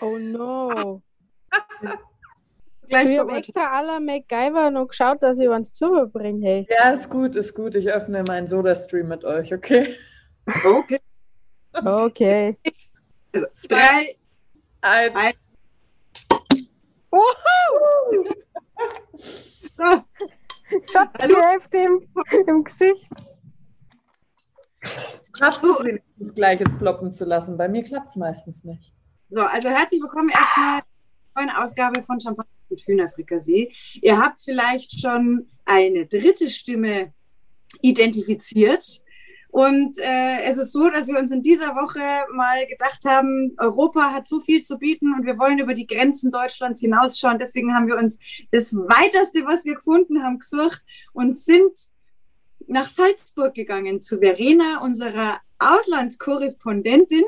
Oh no. Gleich ich habe extra aller MacGyver noch geschaut, dass ich was zubringe. Hey. Ja, ist gut, ist gut. Ich öffne meinen Soda-Stream mit euch, okay? Okay. Okay. Also, drei. Eins. Eins. So. Ich hab die Hälfte im, im Gesicht. Schaffst du es wenigstens gleiches ploppen zu lassen? Bei mir klappt es meistens nicht. So, also herzlich willkommen erstmal zur neuen Ausgabe von Champagner und Hühnerfrikassee. Ihr habt vielleicht schon eine dritte Stimme identifiziert. Und äh, es ist so, dass wir uns in dieser Woche mal gedacht haben, Europa hat so viel zu bieten und wir wollen über die Grenzen Deutschlands hinausschauen. Deswegen haben wir uns das Weiteste, was wir gefunden haben, gesucht und sind nach Salzburg gegangen zu Verena, unserer Auslandskorrespondentin,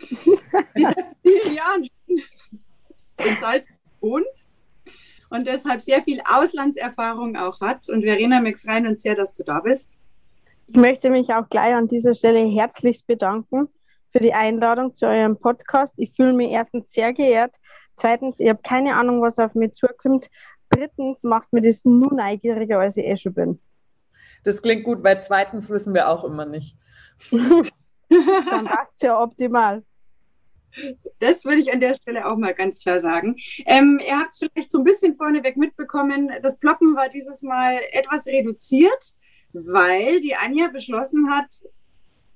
die seit vielen Jahren in Salzburg wohnt und deshalb sehr viel Auslandserfahrung auch hat. Und Verena, wir freuen uns sehr, dass du da bist. Ich möchte mich auch gleich an dieser Stelle herzlichst bedanken für die Einladung zu eurem Podcast. Ich fühle mich erstens sehr geehrt. Zweitens, ich habe keine Ahnung, was auf mich zukommt. Drittens macht mir das nur neugieriger, als ich eh schon bin. Das klingt gut, weil zweitens wissen wir auch immer nicht. Dann passt es ja optimal. Das würde ich an der Stelle auch mal ganz klar sagen. Ähm, ihr habt es vielleicht so ein bisschen vorneweg mitbekommen. Das Ploppen war dieses Mal etwas reduziert, weil die Anja beschlossen hat,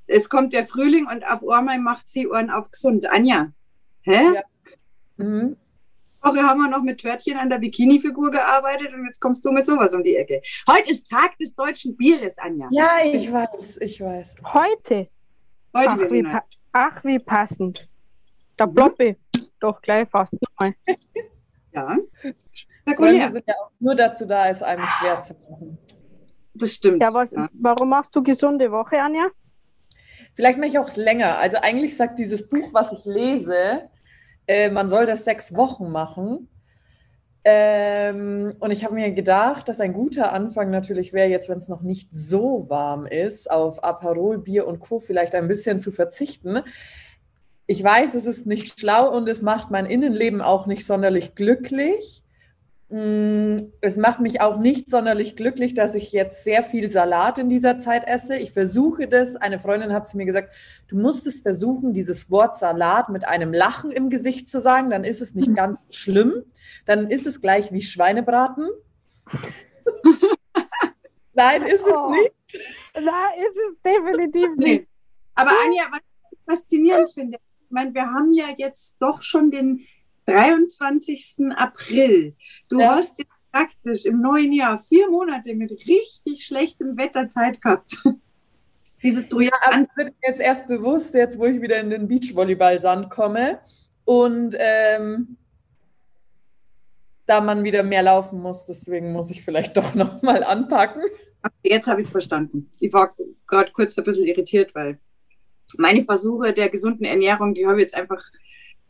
es kommt der Frühling und auf Ohrmei macht sie Ohren auf gesund. Anja, hä? Ja. Mhm. Woche haben wir noch mit Törtchen an der Bikini-Figur gearbeitet und jetzt kommst du mit sowas um die Ecke. Heute ist Tag des deutschen Bieres, Anja. Ja, ich weiß, ich weiß. Heute? Heute Ach, wie, ach, wie passend. Da ploppe ich doch gleich fast nochmal. Ja. Freunde sind ja auch nur dazu da, es einem schwer zu machen. Das stimmt. Ja, was, warum machst du gesunde Woche, Anja? Vielleicht mache ich auch länger. Also eigentlich sagt dieses Buch, was ich lese, äh, man soll das sechs Wochen machen. Ähm, und ich habe mir gedacht, dass ein guter Anfang natürlich wäre, jetzt, wenn es noch nicht so warm ist, auf Aperol, Bier und Co. vielleicht ein bisschen zu verzichten. Ich weiß, es ist nicht schlau und es macht mein Innenleben auch nicht sonderlich glücklich. Mm, Es macht mich auch nicht sonderlich glücklich, dass ich jetzt sehr viel Salat in dieser Zeit esse. Ich versuche das. Eine Freundin hat zu mir gesagt, du musst es versuchen, dieses Wort Salat mit einem Lachen im Gesicht zu sagen. Dann ist es nicht ganz schlimm. Dann ist es gleich wie Schweinebraten. Nein, ist es Oh. nicht. Na, ist es definitiv nicht. Aber Anja, was ich faszinierend finde, meine, wir haben ja jetzt doch schon den 23. April. Du Ja. hast jetzt praktisch im neuen Jahr vier Monate mit richtig schlechtem Wetter Zeit gehabt. Dieses Projekt es wird mir jetzt erst bewusst, jetzt wo ich wieder in den Beachvolleyball-Sand komme und ähm, da man wieder mehr laufen muss, deswegen muss ich vielleicht doch nochmal anpacken. Jetzt habe ich es verstanden. Ich war gerade kurz ein bisschen irritiert, weil meine Versuche der gesunden Ernährung, die habe ich jetzt einfach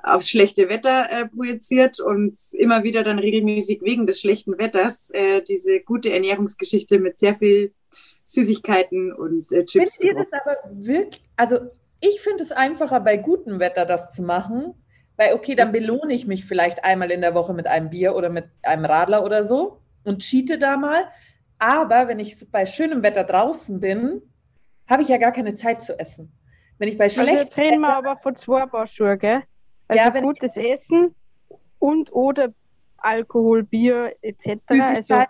aufs schlechte Wetter äh, projiziert und immer wieder dann regelmäßig wegen des schlechten Wetters äh, diese gute Ernährungsgeschichte mit sehr viel Süßigkeiten und äh, Chips. Findet ihr das aber wirklich, also ich finde es einfacher bei gutem Wetter das zu machen, weil okay, dann belohne ich mich vielleicht einmal in der Woche mit einem Bier oder mit einem Radler oder so und cheate da mal. Aber wenn ich bei schönem Wetter draußen bin, habe ich ja gar keine Zeit zu essen. Wenn ich bei Also schlechtem jetzt reden wir aber von zwei Paar Schuhe, gell? Also Ja, gutes Essen und oder Alkohol, Bier etc. Also,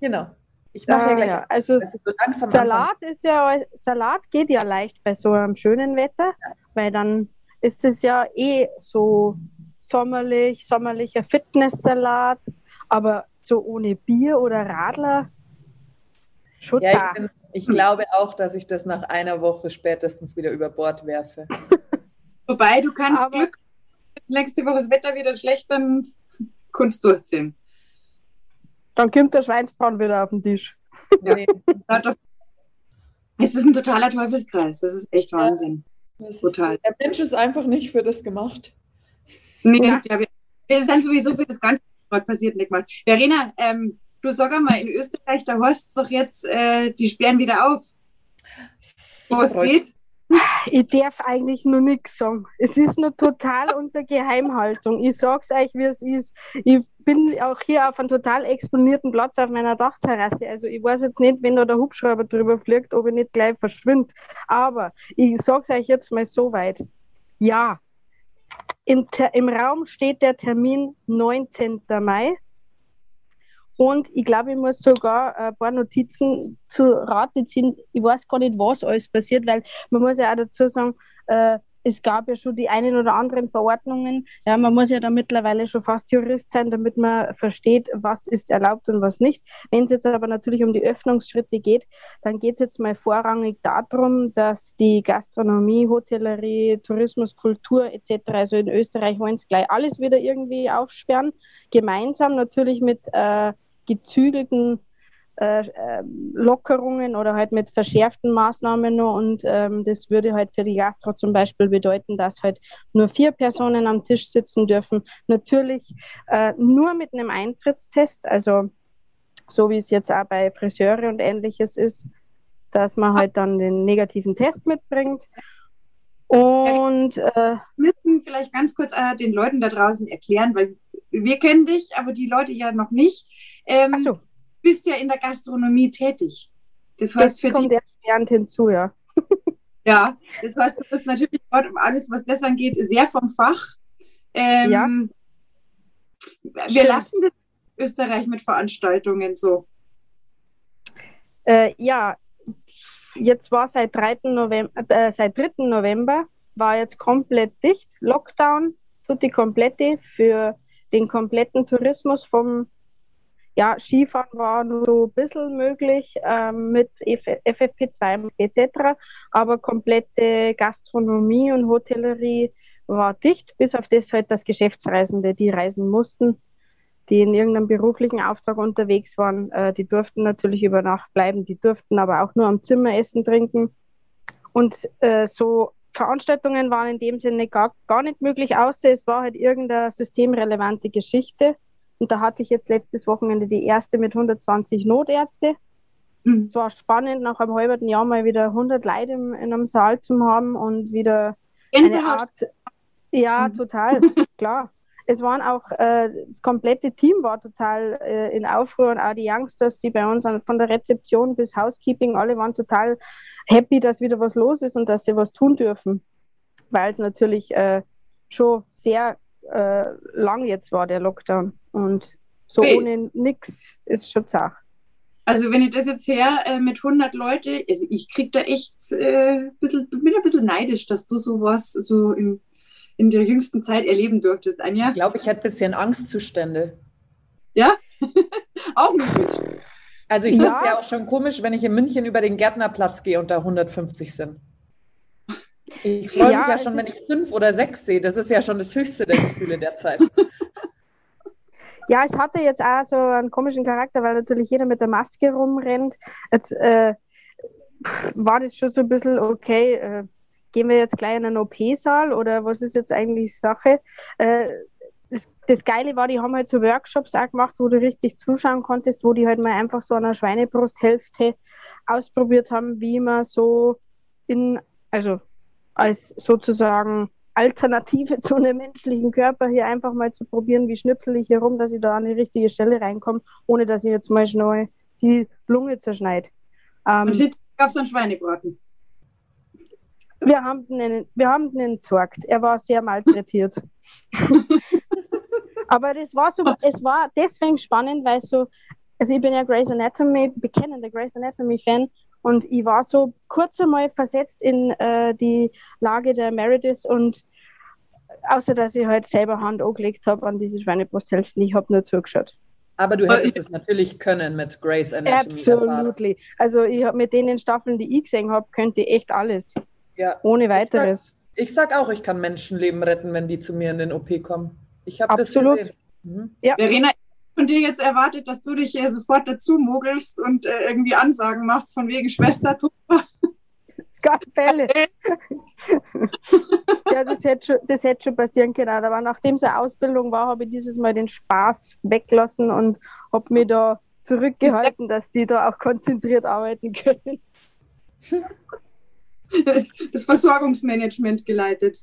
genau. Ich mache ja ah, gleich ja, also also so langsam anfangen. Salat ist ja Salat geht ja leicht bei so einem schönen Wetter, weil dann ist es ja eh so sommerlich, sommerlicher Fitnesssalat, aber so ohne Bier oder Radler schon Ja, ich, bin, ich glaube auch, dass ich das nach einer Woche spätestens wieder über Bord werfe. Wobei du kannst Aber- Glück, nächste Woche das Wetter wieder schlecht, dann kannst du durchziehen. Dann kommt der Schweinsbraten wieder auf den Tisch. Ja. Es ist ein totaler Teufelskreis. Das ist echt Wahnsinn. ist, Total. der Mensch ist einfach nicht für das gemacht. Nee, Ja. Wir sind sowieso für das Ganze, was passiert, nicht gemacht. Verena, ähm, du sag einmal, in Österreich, da hast du doch jetzt, äh, die sperren wieder auf. Wo es geht. Ich darf eigentlich nur nichts sagen. Es ist nur total unter Geheimhaltung. Ich sag's euch, wie es ist. Ich bin auch hier auf einem total exponierten Platz auf meiner Dachterrasse. Also ich weiß jetzt nicht, wenn da der Hubschrauber drüber fliegt, ob ich nicht gleich verschwinde. Aber ich sag's euch jetzt mal so weit. Ja, im, im Raum steht der Termin 19. Mai. Und ich glaube, ich muss sogar ein paar Notizen zu Rate ziehen. Ich weiß gar nicht, was alles passiert, weil man muss ja auch dazu sagen, äh, es gab ja schon die einen oder anderen Verordnungen. Ja, man muss ja da mittlerweile schon fast Jurist sein, damit man versteht, was ist erlaubt und was nicht. Wenn es jetzt aber natürlich um die Öffnungsschritte geht, dann geht es jetzt mal vorrangig darum, dass die Gastronomie, Hotellerie, Tourismus, Kultur etc., also in Österreich wollen es gleich alles wieder irgendwie aufsperren. Gemeinsam natürlich mit äh, gezügelten äh, ähm, Lockerungen oder halt mit verschärften Maßnahmen noch. Und ähm, das würde halt für die Gastro zum Beispiel bedeuten, dass halt nur vier Personen am Tisch sitzen dürfen. Natürlich äh, nur mit einem Eintrittstest, also so wie es jetzt auch bei Friseure und ähnliches ist, dass man halt dann den negativen Test mitbringt. Und äh, wir müssen vielleicht ganz kurz äh, den Leuten da draußen erklären, weil wir kennen dich, aber die Leute ja noch nicht. Ähm, so bist ja in der Gastronomie tätig. Das heißt, das für kommt erschwerend hinzu, ja. ja, das heißt, du bist natürlich alles, was das angeht, sehr vom Fach. Ähm, ja. Wir lassen das in Österreich mit Veranstaltungen so. Äh, ja, jetzt war seit 3. November, äh, seit 3. November war jetzt komplett dicht, Lockdown, tutti komplette für den kompletten Tourismus vom ja, Skifahren war nur so ein bisschen möglich ähm, mit FFP2 etc., aber komplette Gastronomie und Hotellerie war dicht, bis auf das halt, dass Geschäftsreisende, die reisen mussten, die in irgendeinem beruflichen Auftrag unterwegs waren, äh, die durften natürlich über Nacht bleiben, die durften aber auch nur am Zimmer essen, trinken. Und äh, so Veranstaltungen waren in dem Sinne gar, gar nicht möglich, außer es war halt irgendeine systemrelevante Geschichte und da hatte ich jetzt letztes Wochenende die erste mit 120 Notärzte. Mhm. Es war spannend, nach einem halben Jahr mal wieder 100 Leute in einem Saal zu haben und wieder eine Art. Ja, mhm. total, klar. Es waren auch, äh, das komplette Team war total äh, in Aufruhr und auch die Youngsters, die bei uns an, von der Rezeption bis Housekeeping, alle waren total happy, dass wieder was los ist und dass sie was tun dürfen. Weil es natürlich äh, schon sehr äh, lang jetzt war, der Lockdown. Und so okay. ohne nichts ist schon zart. Also wenn ich das jetzt her äh, mit 100 Leute, also ich krieg da echt äh, bisschen, bin ein bisschen neidisch, dass du sowas so im, in der jüngsten Zeit erleben durftest, Anja. Ich glaube, ich hatte ein bisschen Angstzustände. Ja? auch möglich. Also ich ja. finde es ja auch schon komisch, wenn ich in München über den Gärtnerplatz gehe und da 150 sind. Ich freue ja, mich ja schon, wenn ich fünf oder sechs sehe. Das ist ja schon das höchste der Gefühle der Zeit. Ja, es hatte jetzt auch so einen komischen Charakter, weil natürlich jeder mit der Maske rumrennt. Jetzt äh, war das schon so ein bisschen, okay, äh, gehen wir jetzt gleich in einen OP-Saal oder was ist jetzt eigentlich Sache? Äh, das, das, Geile war, die haben halt so Workshops auch gemacht, wo du richtig zuschauen konntest, wo die halt mal einfach so an einer Schweinebrusthälfte ausprobiert haben, wie man so in, also als sozusagen Alternative zu einem menschlichen Körper hier einfach mal zu probieren, wie schnipsel ich hier rum, dass ich da an die richtige Stelle reinkomme, ohne dass ich jetzt mal schnell die Lunge zerschneide. Ähm, Und gab es einen Schweinebraten? Wir haben den, wir haben den entsorgt. Er war sehr malträtiert. Aber das war so, es war deswegen spannend, weil so, also ich bin ja Grey's Anatomy, bekennender Grey's Anatomy Fan und ich war so kurz einmal versetzt in äh, die Lage der Meredith und außer dass ich halt selber Hand angelegt habe an diese Schweinebrusthälften, ich habe nur zugeschaut. Aber du hättest es natürlich können mit Grace Anatomy. Absolutely. Also ich habe mit denen Staffeln, die ich gesehen habe, könnte ich echt alles. Ja. Ohne weiteres. Ich sag, ich sag, auch, ich kann Menschenleben retten, wenn die zu mir in den OP kommen. Ich habe das gesehen. Mhm. Ja. Verena, von dir jetzt erwartet, dass du dich hier sofort dazu mogelst und äh, irgendwie Ansagen machst von wegen Schwester Tuba. Fälle. ja, das hätte, schon, das hätte schon passieren können. Aber nachdem es eine Ausbildung war, habe ich dieses Mal den Spaß weggelassen und habe mich da zurückgehalten, dass die da auch konzentriert arbeiten können. das Versorgungsmanagement geleitet.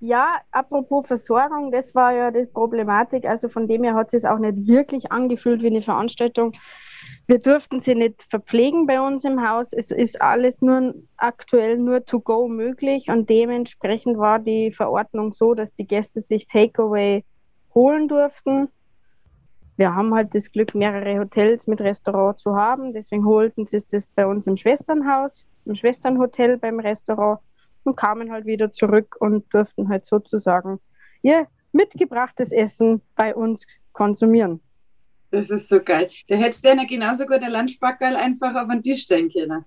Ja, apropos Versorgung, das war ja die Problematik. Also von dem her hat es auch nicht wirklich angefühlt wie eine Veranstaltung. Wir durften sie nicht verpflegen bei uns im Haus. Es ist alles nur aktuell nur to go möglich und dementsprechend war die Verordnung so, dass die Gäste sich Takeaway holen durften. Wir haben halt das Glück, mehrere Hotels mit Restaurant zu haben. Deswegen holten sie das bei uns im Schwesternhaus, im Schwesternhotel beim Restaurant und kamen halt wieder zurück und durften halt sozusagen ihr mitgebrachtes Essen bei uns konsumieren. Das ist so geil. Da hättest du ja genauso gut der Lunchbackerl einfach auf den Tisch stellen können.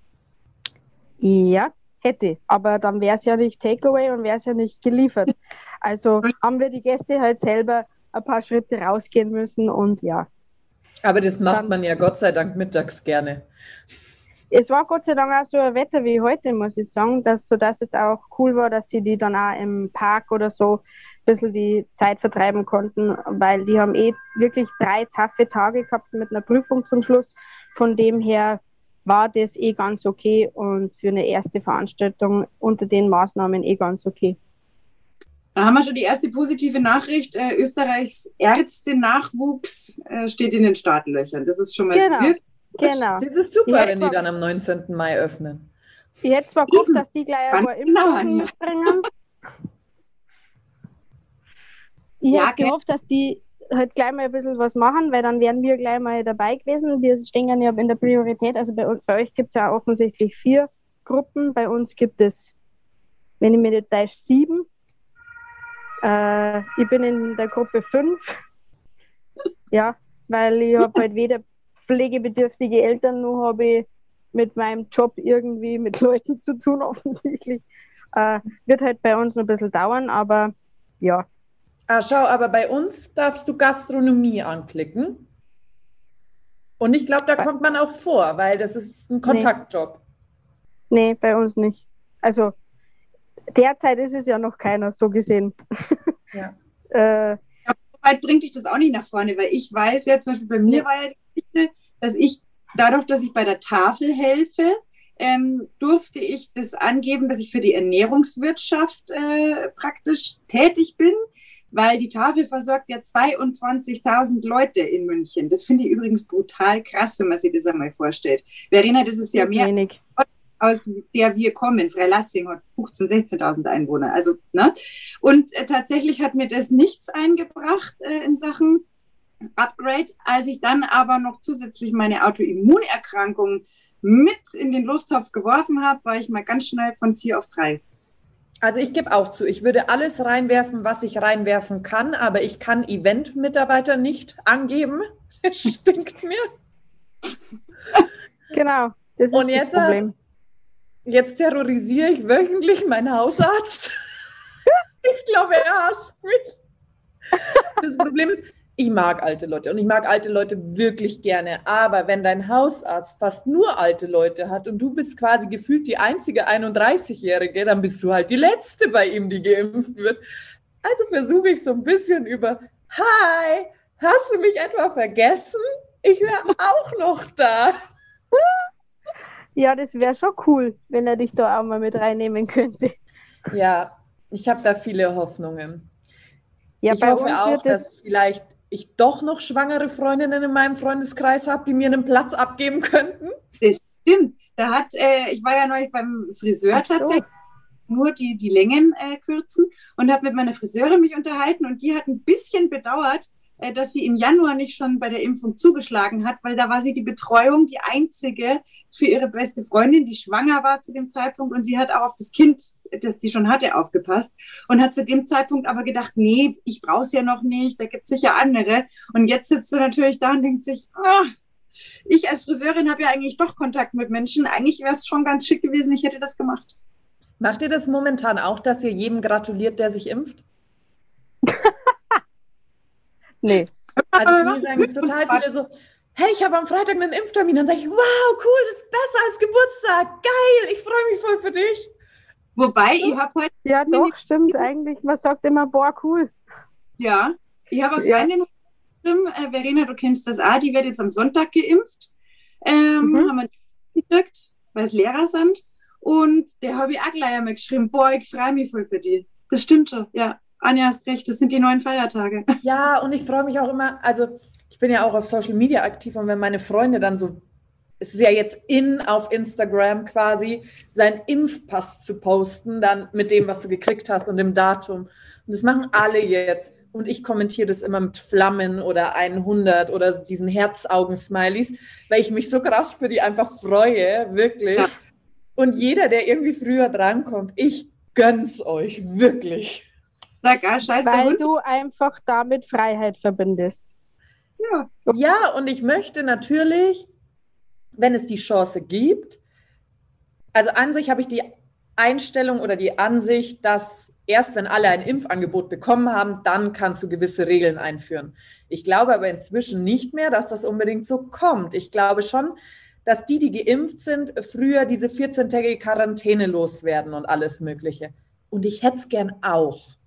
Ja, hätte. Aber dann wäre es ja nicht Takeaway und wäre es ja nicht geliefert. Also haben wir die Gäste halt selber ein paar Schritte rausgehen müssen und ja. Aber das macht dann, man ja Gott sei Dank mittags gerne es war Gott sei Dank auch so ein Wetter wie heute, muss ich sagen, dass, sodass es auch cool war, dass sie die dann auch im Park oder so ein bisschen die Zeit vertreiben konnten, weil die haben eh wirklich drei taffe Tage gehabt mit einer Prüfung zum Schluss. Von dem her war das eh ganz okay und für eine erste Veranstaltung unter den Maßnahmen eh ganz okay. Da haben wir schon die erste positive Nachricht. Äh, Österreichs Ärzte-Nachwuchs äh, steht in den Startlöchern. Das ist schon mal genau. wirklich Genau. Das ist super, wenn die dann am 19. Mai öffnen. Ich hätte zwar geguckt, dass die gleich ein paar Impfungen mitbringen. Ich ja, hätte gehofft, dass die halt gleich mal ein bisschen was machen, weil dann wären wir gleich mal dabei gewesen. Wir stehen ja in der Priorität. Also bei, bei euch gibt es ja offensichtlich vier Gruppen. Bei uns gibt es, wenn ich mir nicht täusche, sieben. Äh, ich bin in der Gruppe fünf. Ja, weil ich habe halt weder pflegebedürftige Eltern, nur habe ich mit meinem Job irgendwie mit Leuten zu tun, offensichtlich. Äh, wird halt bei uns noch ein bisschen dauern, aber ja. Ah, schau, aber bei uns darfst du Gastronomie anklicken. Und ich glaube, da bei kommt man auch vor, weil das ist ein Kontaktjob. Nee. nee, bei uns nicht. Also derzeit ist es ja noch keiner, so gesehen. Ja. äh, weit bringt dich das auch nicht nach vorne, weil ich weiß ja, zum Beispiel bei mir war ja die Geschichte, dass ich dadurch, dass ich bei der Tafel helfe, ähm, durfte ich das angeben, dass ich für die Ernährungswirtschaft äh, praktisch tätig bin, weil die Tafel versorgt ja 22.000 Leute in München. Das finde ich übrigens brutal krass, wenn man sich das einmal vorstellt. Verena, das ist ja mehr Wenig. aus der wir kommen. Freilassing hat 15.000, 16.000 Einwohner. Also, ne? Und äh, tatsächlich hat mir das nichts eingebracht äh, in Sachen Upgrade. Als ich dann aber noch zusätzlich meine Autoimmunerkrankung mit in den Lostopf geworfen habe, war ich mal ganz schnell von vier auf drei. Also ich gebe auch zu, ich würde alles reinwerfen, was ich reinwerfen kann, aber ich kann Event-Mitarbeiter nicht angeben. Das stinkt mir. Genau, das ist Und jetzt, das Problem. Jetzt terrorisiere ich wöchentlich meinen Hausarzt. ich glaube, er hasst mich. Das Problem ist, ich mag alte Leute und ich mag alte Leute wirklich gerne. Aber wenn dein Hausarzt fast nur alte Leute hat und du bist quasi gefühlt die einzige 31-Jährige, dann bist du halt die Letzte bei ihm, die geimpft wird. Also versuche ich so ein bisschen über, hi, hast du mich etwa vergessen? Ich wäre auch noch da. Ja, das wäre schon cool, wenn er dich da auch mal mit reinnehmen könnte. Ja, ich habe da viele Hoffnungen. Ja, ich hoffe auch, dass vielleicht ich doch noch schwangere Freundinnen in meinem Freundeskreis habe, die mir einen Platz abgeben könnten? Das stimmt. Da hat, äh, ich war ja neulich beim Friseur so. tatsächlich, nur die, die Längen äh, kürzen und habe mit meiner Friseurin mich unterhalten und die hat ein bisschen bedauert, dass sie im Januar nicht schon bei der Impfung zugeschlagen hat, weil da war sie die Betreuung, die einzige für ihre beste Freundin, die schwanger war zu dem Zeitpunkt und sie hat auch auf das Kind, das sie schon hatte, aufgepasst und hat zu dem Zeitpunkt aber gedacht, nee, ich brauche es ja noch nicht, da gibt es sicher andere. Und jetzt sitzt sie natürlich da und denkt sich, oh, ich als Friseurin habe ja eigentlich doch Kontakt mit Menschen. Eigentlich wäre es schon ganz schick gewesen, ich hätte das gemacht. Macht ihr das momentan auch, dass ihr jedem gratuliert, der sich impft? Nee. Also mir sagen total viele so, hey, ich habe am Freitag einen Impftermin. Dann sage ich, wow, cool, das ist besser als Geburtstag. Geil, ich freue mich voll für dich. Wobei, ich habe heute... Ja, doch, stimmt eigentlich. Man sagt immer, boah, cool. Ja, ich habe eine Freundin, ja. äh, Verena, du kennst das auch, die wird jetzt am Sonntag geimpft. Ähm, mhm. Haben wir gekriegt, weil es Lehrer sind. Und der habe ich auch gleich einmal geschrieben, boah, ich freue mich voll für die. Das stimmt schon, ja. Anja hast recht, das sind die neuen Feiertage. Ja, und ich freue mich auch immer, also ich bin ja auch auf Social Media aktiv und wenn meine Freunde dann so, es ist ja jetzt in auf Instagram quasi, seinen Impfpass zu posten, dann mit dem, was du gekriegt hast und dem Datum. Und das machen alle jetzt. Und ich kommentiere das immer mit Flammen oder 100 oder diesen Herzaugen-Smileys, weil ich mich so krass für die einfach freue, wirklich. Ja. Und jeder, der irgendwie früher drankommt, ich gönn's euch, wirklich. Sag, ah, scheiß Weil Hund. du einfach damit Freiheit verbindest. Ja. ja, und ich möchte natürlich, wenn es die Chance gibt, also an sich habe ich die Einstellung oder die Ansicht, dass erst wenn alle ein Impfangebot bekommen haben, dann kannst du gewisse Regeln einführen. Ich glaube aber inzwischen nicht mehr, dass das unbedingt so kommt. Ich glaube schon, dass die, die geimpft sind, früher diese 14-tägige Quarantäne loswerden und alles Mögliche. Und ich hätte es gern auch.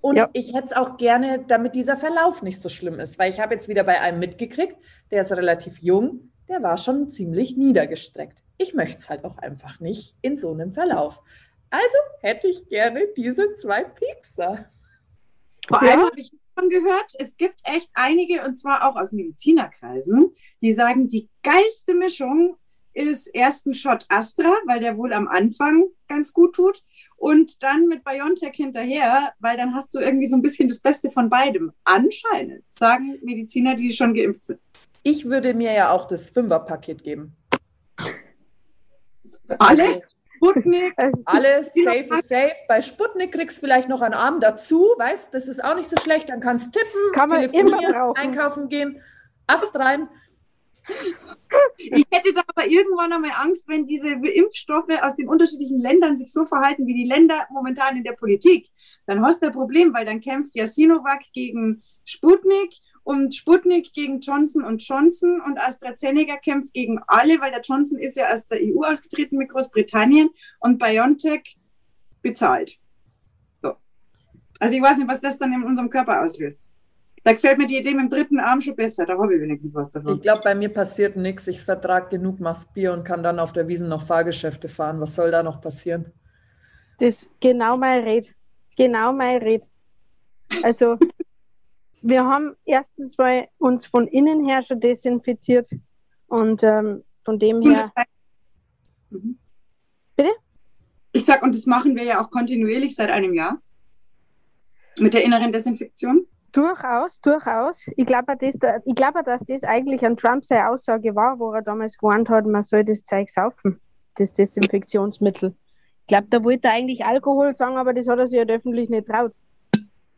Und ja. ich hätte es auch gerne, damit dieser Verlauf nicht so schlimm ist, weil ich habe jetzt wieder bei einem mitgekriegt, der ist relativ jung, der war schon ziemlich niedergestreckt. Ich möchte es halt auch einfach nicht in so einem Verlauf. Also hätte ich gerne diese zwei Piekser. Vor allem habe ich schon gehört, es gibt echt einige, und zwar auch aus Medizinerkreisen, die sagen, die geilste Mischung ist erst ein Shot Astra, weil der wohl am Anfang ganz gut tut. Und dann mit BioNTech hinterher, weil dann hast du irgendwie so ein bisschen das Beste von beidem. Anscheinend, sagen Mediziner, die schon geimpft sind. Ich würde mir ja auch das Fünferpaket geben. Alle? Sputnik. Also, Alles safe safe. Bei Sputnik kriegst du vielleicht noch einen Arm dazu, weißt Das ist auch nicht so schlecht. Dann kannst du tippen, Kann man immer einkaufen gehen, Ast rein. Ich hätte da aber irgendwann einmal Angst, wenn diese Impfstoffe aus den unterschiedlichen Ländern sich so verhalten wie die Länder momentan in der Politik. Dann hast du ein Problem, weil dann kämpft ja Sinovac gegen Sputnik und Sputnik gegen Johnson und Johnson und AstraZeneca kämpft gegen alle, weil der Johnson ist ja aus der EU ausgetreten mit Großbritannien und BioNTech bezahlt. So. Also ich weiß nicht, was das dann in unserem Körper auslöst. Da gefällt mir die Idee mit dem dritten Arm schon besser. Da habe ich wenigstens was davon. Ich glaube, bei mir passiert nichts. Ich vertrage genug Mastbier und kann dann auf der Wiesen noch Fahrgeschäfte fahren. Was soll da noch passieren? Das ist genau mein Red. Genau mein Red. Also wir haben erstens mal uns von innen her schon desinfiziert und ähm, von dem her. Mhm. Bitte? Ich sag, und das machen wir ja auch kontinuierlich seit einem Jahr mit der inneren Desinfektion. Durchaus, durchaus. Ich glaube, das, glaub, dass das eigentlich an Trump seine Aussage war, wo er damals gewarnt hat, man soll das Zeug saufen, das Desinfektionsmittel. Ich glaube, da wollte er eigentlich Alkohol sagen, aber das hat er sich ja halt öffentlich nicht traut.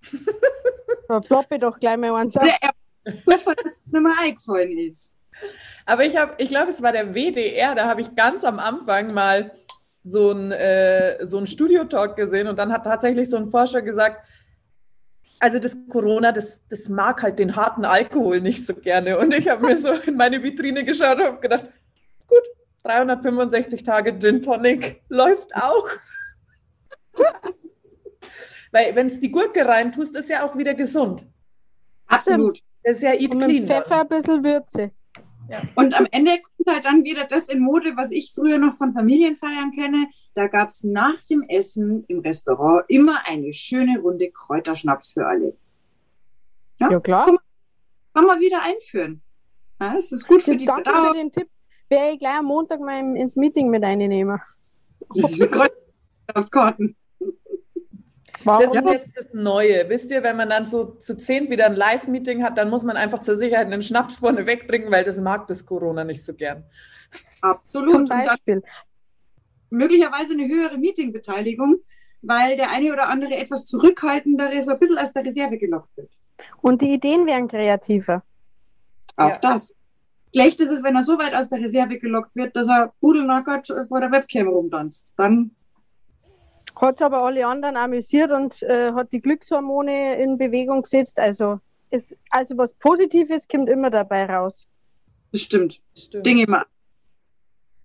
Da ploppe doch gleich mal eins ab. Bevor das nicht mehr eingefallen ist. Aber ich habe, ich glaube, es war der WDR, da habe ich ganz am Anfang mal so ein, äh, so ein Studio-Talk gesehen und dann hat tatsächlich so ein Forscher gesagt, also das Corona, das, das mag halt den harten Alkohol nicht so gerne. Und ich habe mir so in meine Vitrine geschaut und habe gedacht, gut, 365 Tage Gin Tonic läuft auch. Weil wenn es die Gurke rein tust, ist ja auch wieder gesund. Absolut. Das ist ja eat Und clean. Pfeffer ein bisschen Würze. Ja. Und am Ende kommt halt dann wieder das in Mode, was ich früher noch von Familienfeiern kenne. Da gab es nach dem Essen im Restaurant immer eine schöne Runde Kräuterschnaps für alle. Ja, ja klar. Das kann man, kann man wieder einführen. Ja, das ist gut für die Danke Verdauung. für den Tipp. Werde ich gleich am Montag mal ins Meeting mit einnehmen. Kräuterschnapskarten. Warum? Das ist jetzt das Neue. Wisst ihr, wenn man dann so zu zehn wieder ein Live-Meeting hat, dann muss man einfach zur Sicherheit einen Schnaps vorne wegtrinken, weil das mag das Corona nicht so gern. Absolut. Zum Beispiel. möglicherweise eine höhere Meetingbeteiligung, weil der eine oder andere etwas zurückhaltender so ein bisschen aus der Reserve gelockt wird. Und die Ideen wären kreativer. Auch ja. das. Schlecht ist es, wenn er so weit aus der Reserve gelockt wird, dass er pudelnackert vor der Webcam rumtanzt. Dann hat es aber alle anderen amüsiert und äh, hat die Glückshormone in Bewegung gesetzt. Also, es, also was Positives kommt immer dabei raus. Das stimmt. Das stimmt. Dinge mal.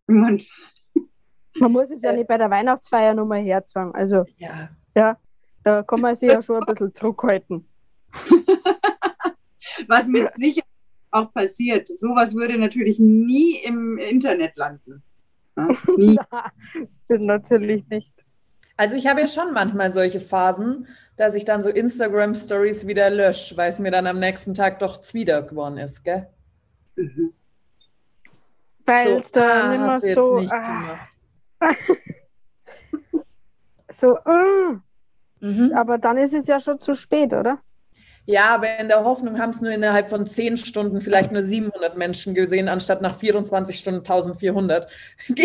Man. man muss es ja nicht bei der Weihnachtsfeier nochmal herzwang. Also, ja. ja, da kann man sich ja schon ein bisschen zurückhalten. was mit Sicherheit auch passiert. Sowas würde natürlich nie im Internet landen. Ja, nie. Natürlich nicht. Also ich habe ja schon manchmal solche Phasen, dass ich dann so Instagram-Stories wieder lösche, weil es mir dann am nächsten Tag doch zwider geworden ist, gell? Mhm. Weil So, es da ah, jetzt so. ah, so mm. Mhm. Aber dann ist es ja schon zu spät, oder? Ja, aber in der Hoffnung haben es nur innerhalb von 10 Stunden vielleicht nur 700 Menschen gesehen, anstatt nach 24 Stunden 1400.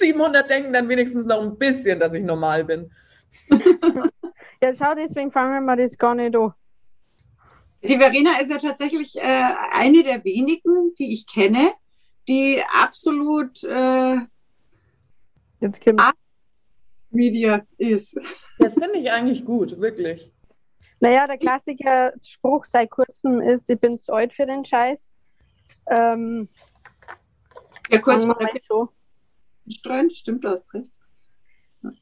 700 denken dann wenigstens noch ein bisschen, dass ich normal bin. Ja, schau, deswegen fangen wir das gar nicht an. Die Verena ist ja tatsächlich äh, eine der wenigen, die ich kenne, die absolut äh, Jetzt. Media ist. Das finde ich eigentlich gut, wirklich. Naja, der Klassiker Spruch seit kurzem ist, ich bin zu alt für den Scheiß. Ähm, Ja, kurz mal mal so. Streuen, stimmt, du hast recht.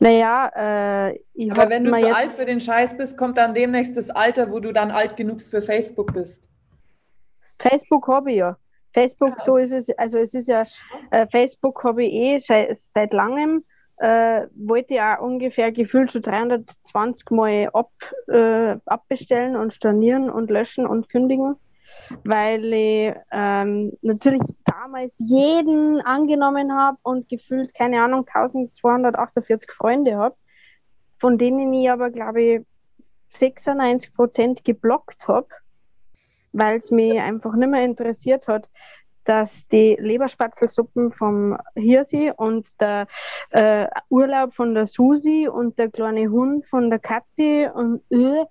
Naja, äh, ich Aber wenn du zu jetzt, alt für den Scheiß bist, kommt dann demnächst das Alter, wo du dann alt genug für Facebook bist. Facebook habe ich ja. Facebook, so ist es, also es ist ja, äh, Facebook habe ich eh seit, seit langem, äh, wollte auch ungefähr gefühlt schon 320 Mal ab, äh, abbestellen und stornieren und löschen und kündigen, weil ich ähm, natürlich damals jeden angenommen habe und gefühlt, keine Ahnung, 1248 Freunde habe, von denen ich aber, glaube ich, 96 Prozent geblockt habe weil es mich einfach nicht mehr interessiert hat, dass die Leberspatzelsuppen vom Hirsi und der äh, Urlaub von der Susi und der kleine Hund von der Kathi und äh,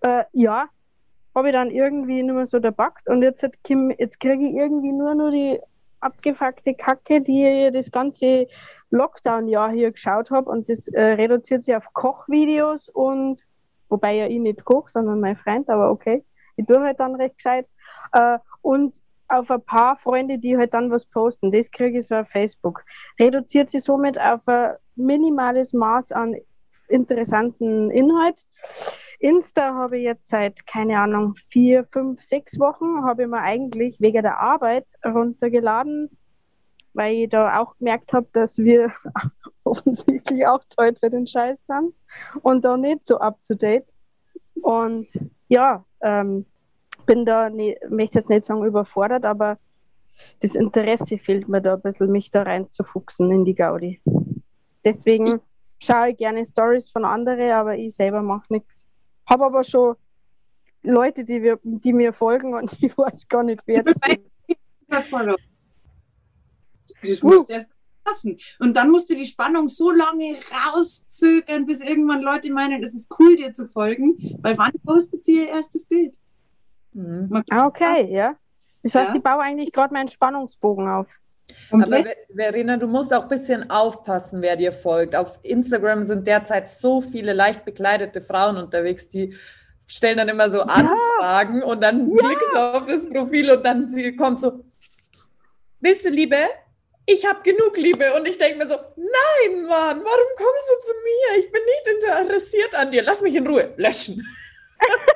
äh, ja, habe ich dann irgendwie nicht mehr so dabackt und jetzt, hat Kim, jetzt kriege ich irgendwie nur noch die abgefuckte Kacke, die ich das ganze Lockdown-Jahr hier geschaut habe und das äh, reduziert sich auf Kochvideos und wobei ja ich nicht koche, sondern mein Freund, aber okay ich tue halt dann recht gescheit. Äh, und auf ein paar Freunde, die halt dann was posten. Das kriege ich so auf Facebook. Reduziert sich somit auf ein minimales Maß an interessanten Inhalt. Insta habe ich jetzt seit, keine Ahnung, vier, fünf, sechs Wochen, habe ich mir eigentlich wegen der Arbeit runtergeladen, weil ich da auch gemerkt habe, dass wir offensichtlich auch Zeit für den Scheiß sind und da nicht so up to date. Und ja, ähm, bin da, nie, möchte jetzt nicht sagen überfordert, aber das Interesse fehlt mir da ein bisschen, mich da reinzufuchsen in die Gaudi. Deswegen schaue ich gerne Stories von anderen, aber ich selber mache nichts. Habe aber schon Leute, die, wir, die mir folgen und ich weiß gar nicht, wer das ist. Das musst du erst schaffen. Und dann musst du die Spannung so lange rauszögern, bis irgendwann Leute meinen, es ist cool, dir zu folgen, weil wann postet sie ihr erstes Bild? Mhm. Ah, okay, ja. Das heißt, Ja. ich baue eigentlich gerade meinen Spannungsbogen auf. Aber Komplett. Ver- Verena, du musst auch ein bisschen aufpassen, wer dir folgt. Auf Instagram sind derzeit so viele leicht bekleidete Frauen unterwegs, die stellen dann immer so Anfragen und dann klickst du auf das Profil und dann sie kommt so, willst du Liebe? Ich habe genug Liebe. Und ich denke mir so, nein, Mann, warum kommst du zu mir? Ich bin nicht interessiert an dir. Lass mich in Ruhe. Löschen.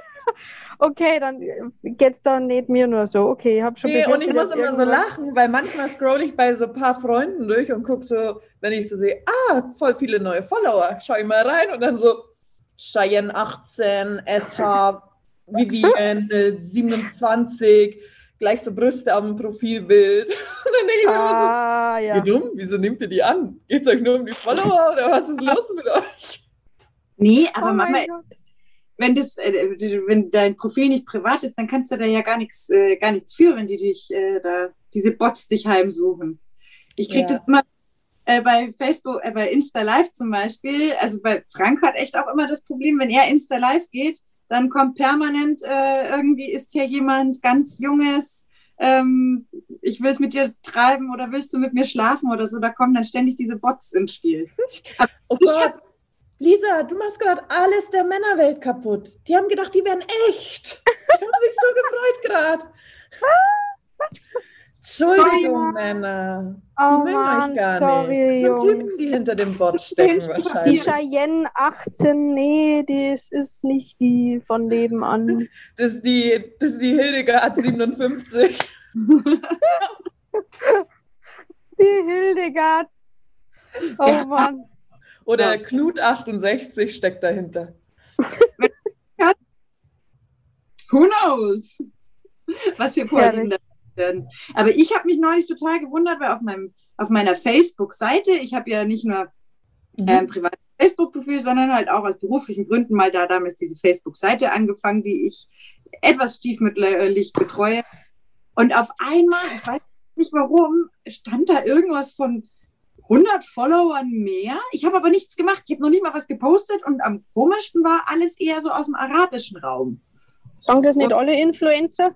Okay, dann geht es dann nicht mir nur so. Okay, ich habe schon Nee, und ich muss immer so irgendwas- lachen, weil manchmal scroll ich bei so ein paar Freunden durch und gucke so, wenn ich so sehe, ah, voll viele neue Follower, schau ich mal rein und dann so Cheyenne 18, SH, Vivian äh, 27, gleich so Brüste auf dem Profilbild. Und dann denke ich mir immer Ah, so, ja. wie dumm, wieso nehmt ihr die an? Geht es euch nur um die Follower oder was ist los mit euch? Nee, Oh aber mein Mama. Wenn, das, äh, wenn dein Profil nicht privat ist, dann kannst du da ja gar nichts, äh, gar nichts für, wenn die dich äh, da, diese Bots dich heimsuchen. Ich krieg Ja. das immer bei Facebook, äh, bei Insta Live zum Beispiel. Also bei Frank hat echt auch immer das Problem, wenn er Insta Live geht, dann kommt permanent äh, irgendwie ist hier jemand ganz Junges. Ähm, ich will es mit dir treiben oder willst du mit mir schlafen oder so, da kommen dann ständig diese Bots ins Spiel. Oh Ich Gott. Lisa, du machst gerade alles der Männerwelt kaputt. Die haben gedacht, die wären echt. Die haben sich so gefreut gerade. Entschuldigung, Männer. Die Oh mögen Mann, euch gar sorry, nicht. Das sind Typen, Jungs. die hinter dem Bot stecken Die Die wahrscheinlich. Cheyenne 18, nee, das ist nicht die von nebenan. Das ist die, das ist die Hildegard 57. Die Hildegard. Oh Ja. Mann. Oder Ja. Knut68 steckt dahinter. Who knows? Was für Vorlieben Herrlich. da werden. Aber ich habe mich neulich total gewundert, weil auf, meinem, auf meiner Facebook-Seite, ich habe ja nicht nur Mhm. ähm, privates Facebook-Profil, sondern halt auch aus beruflichen Gründen mal da damals diese Facebook-Seite angefangen, die ich etwas stiefmütterlich betreue. Und auf einmal, ich weiß nicht warum, stand da irgendwas von 100 Followern mehr. Ich habe aber nichts gemacht. Ich habe noch nicht mal was gepostet und am komischsten war alles eher so aus dem arabischen Raum. Sagen das nicht alle Influencer?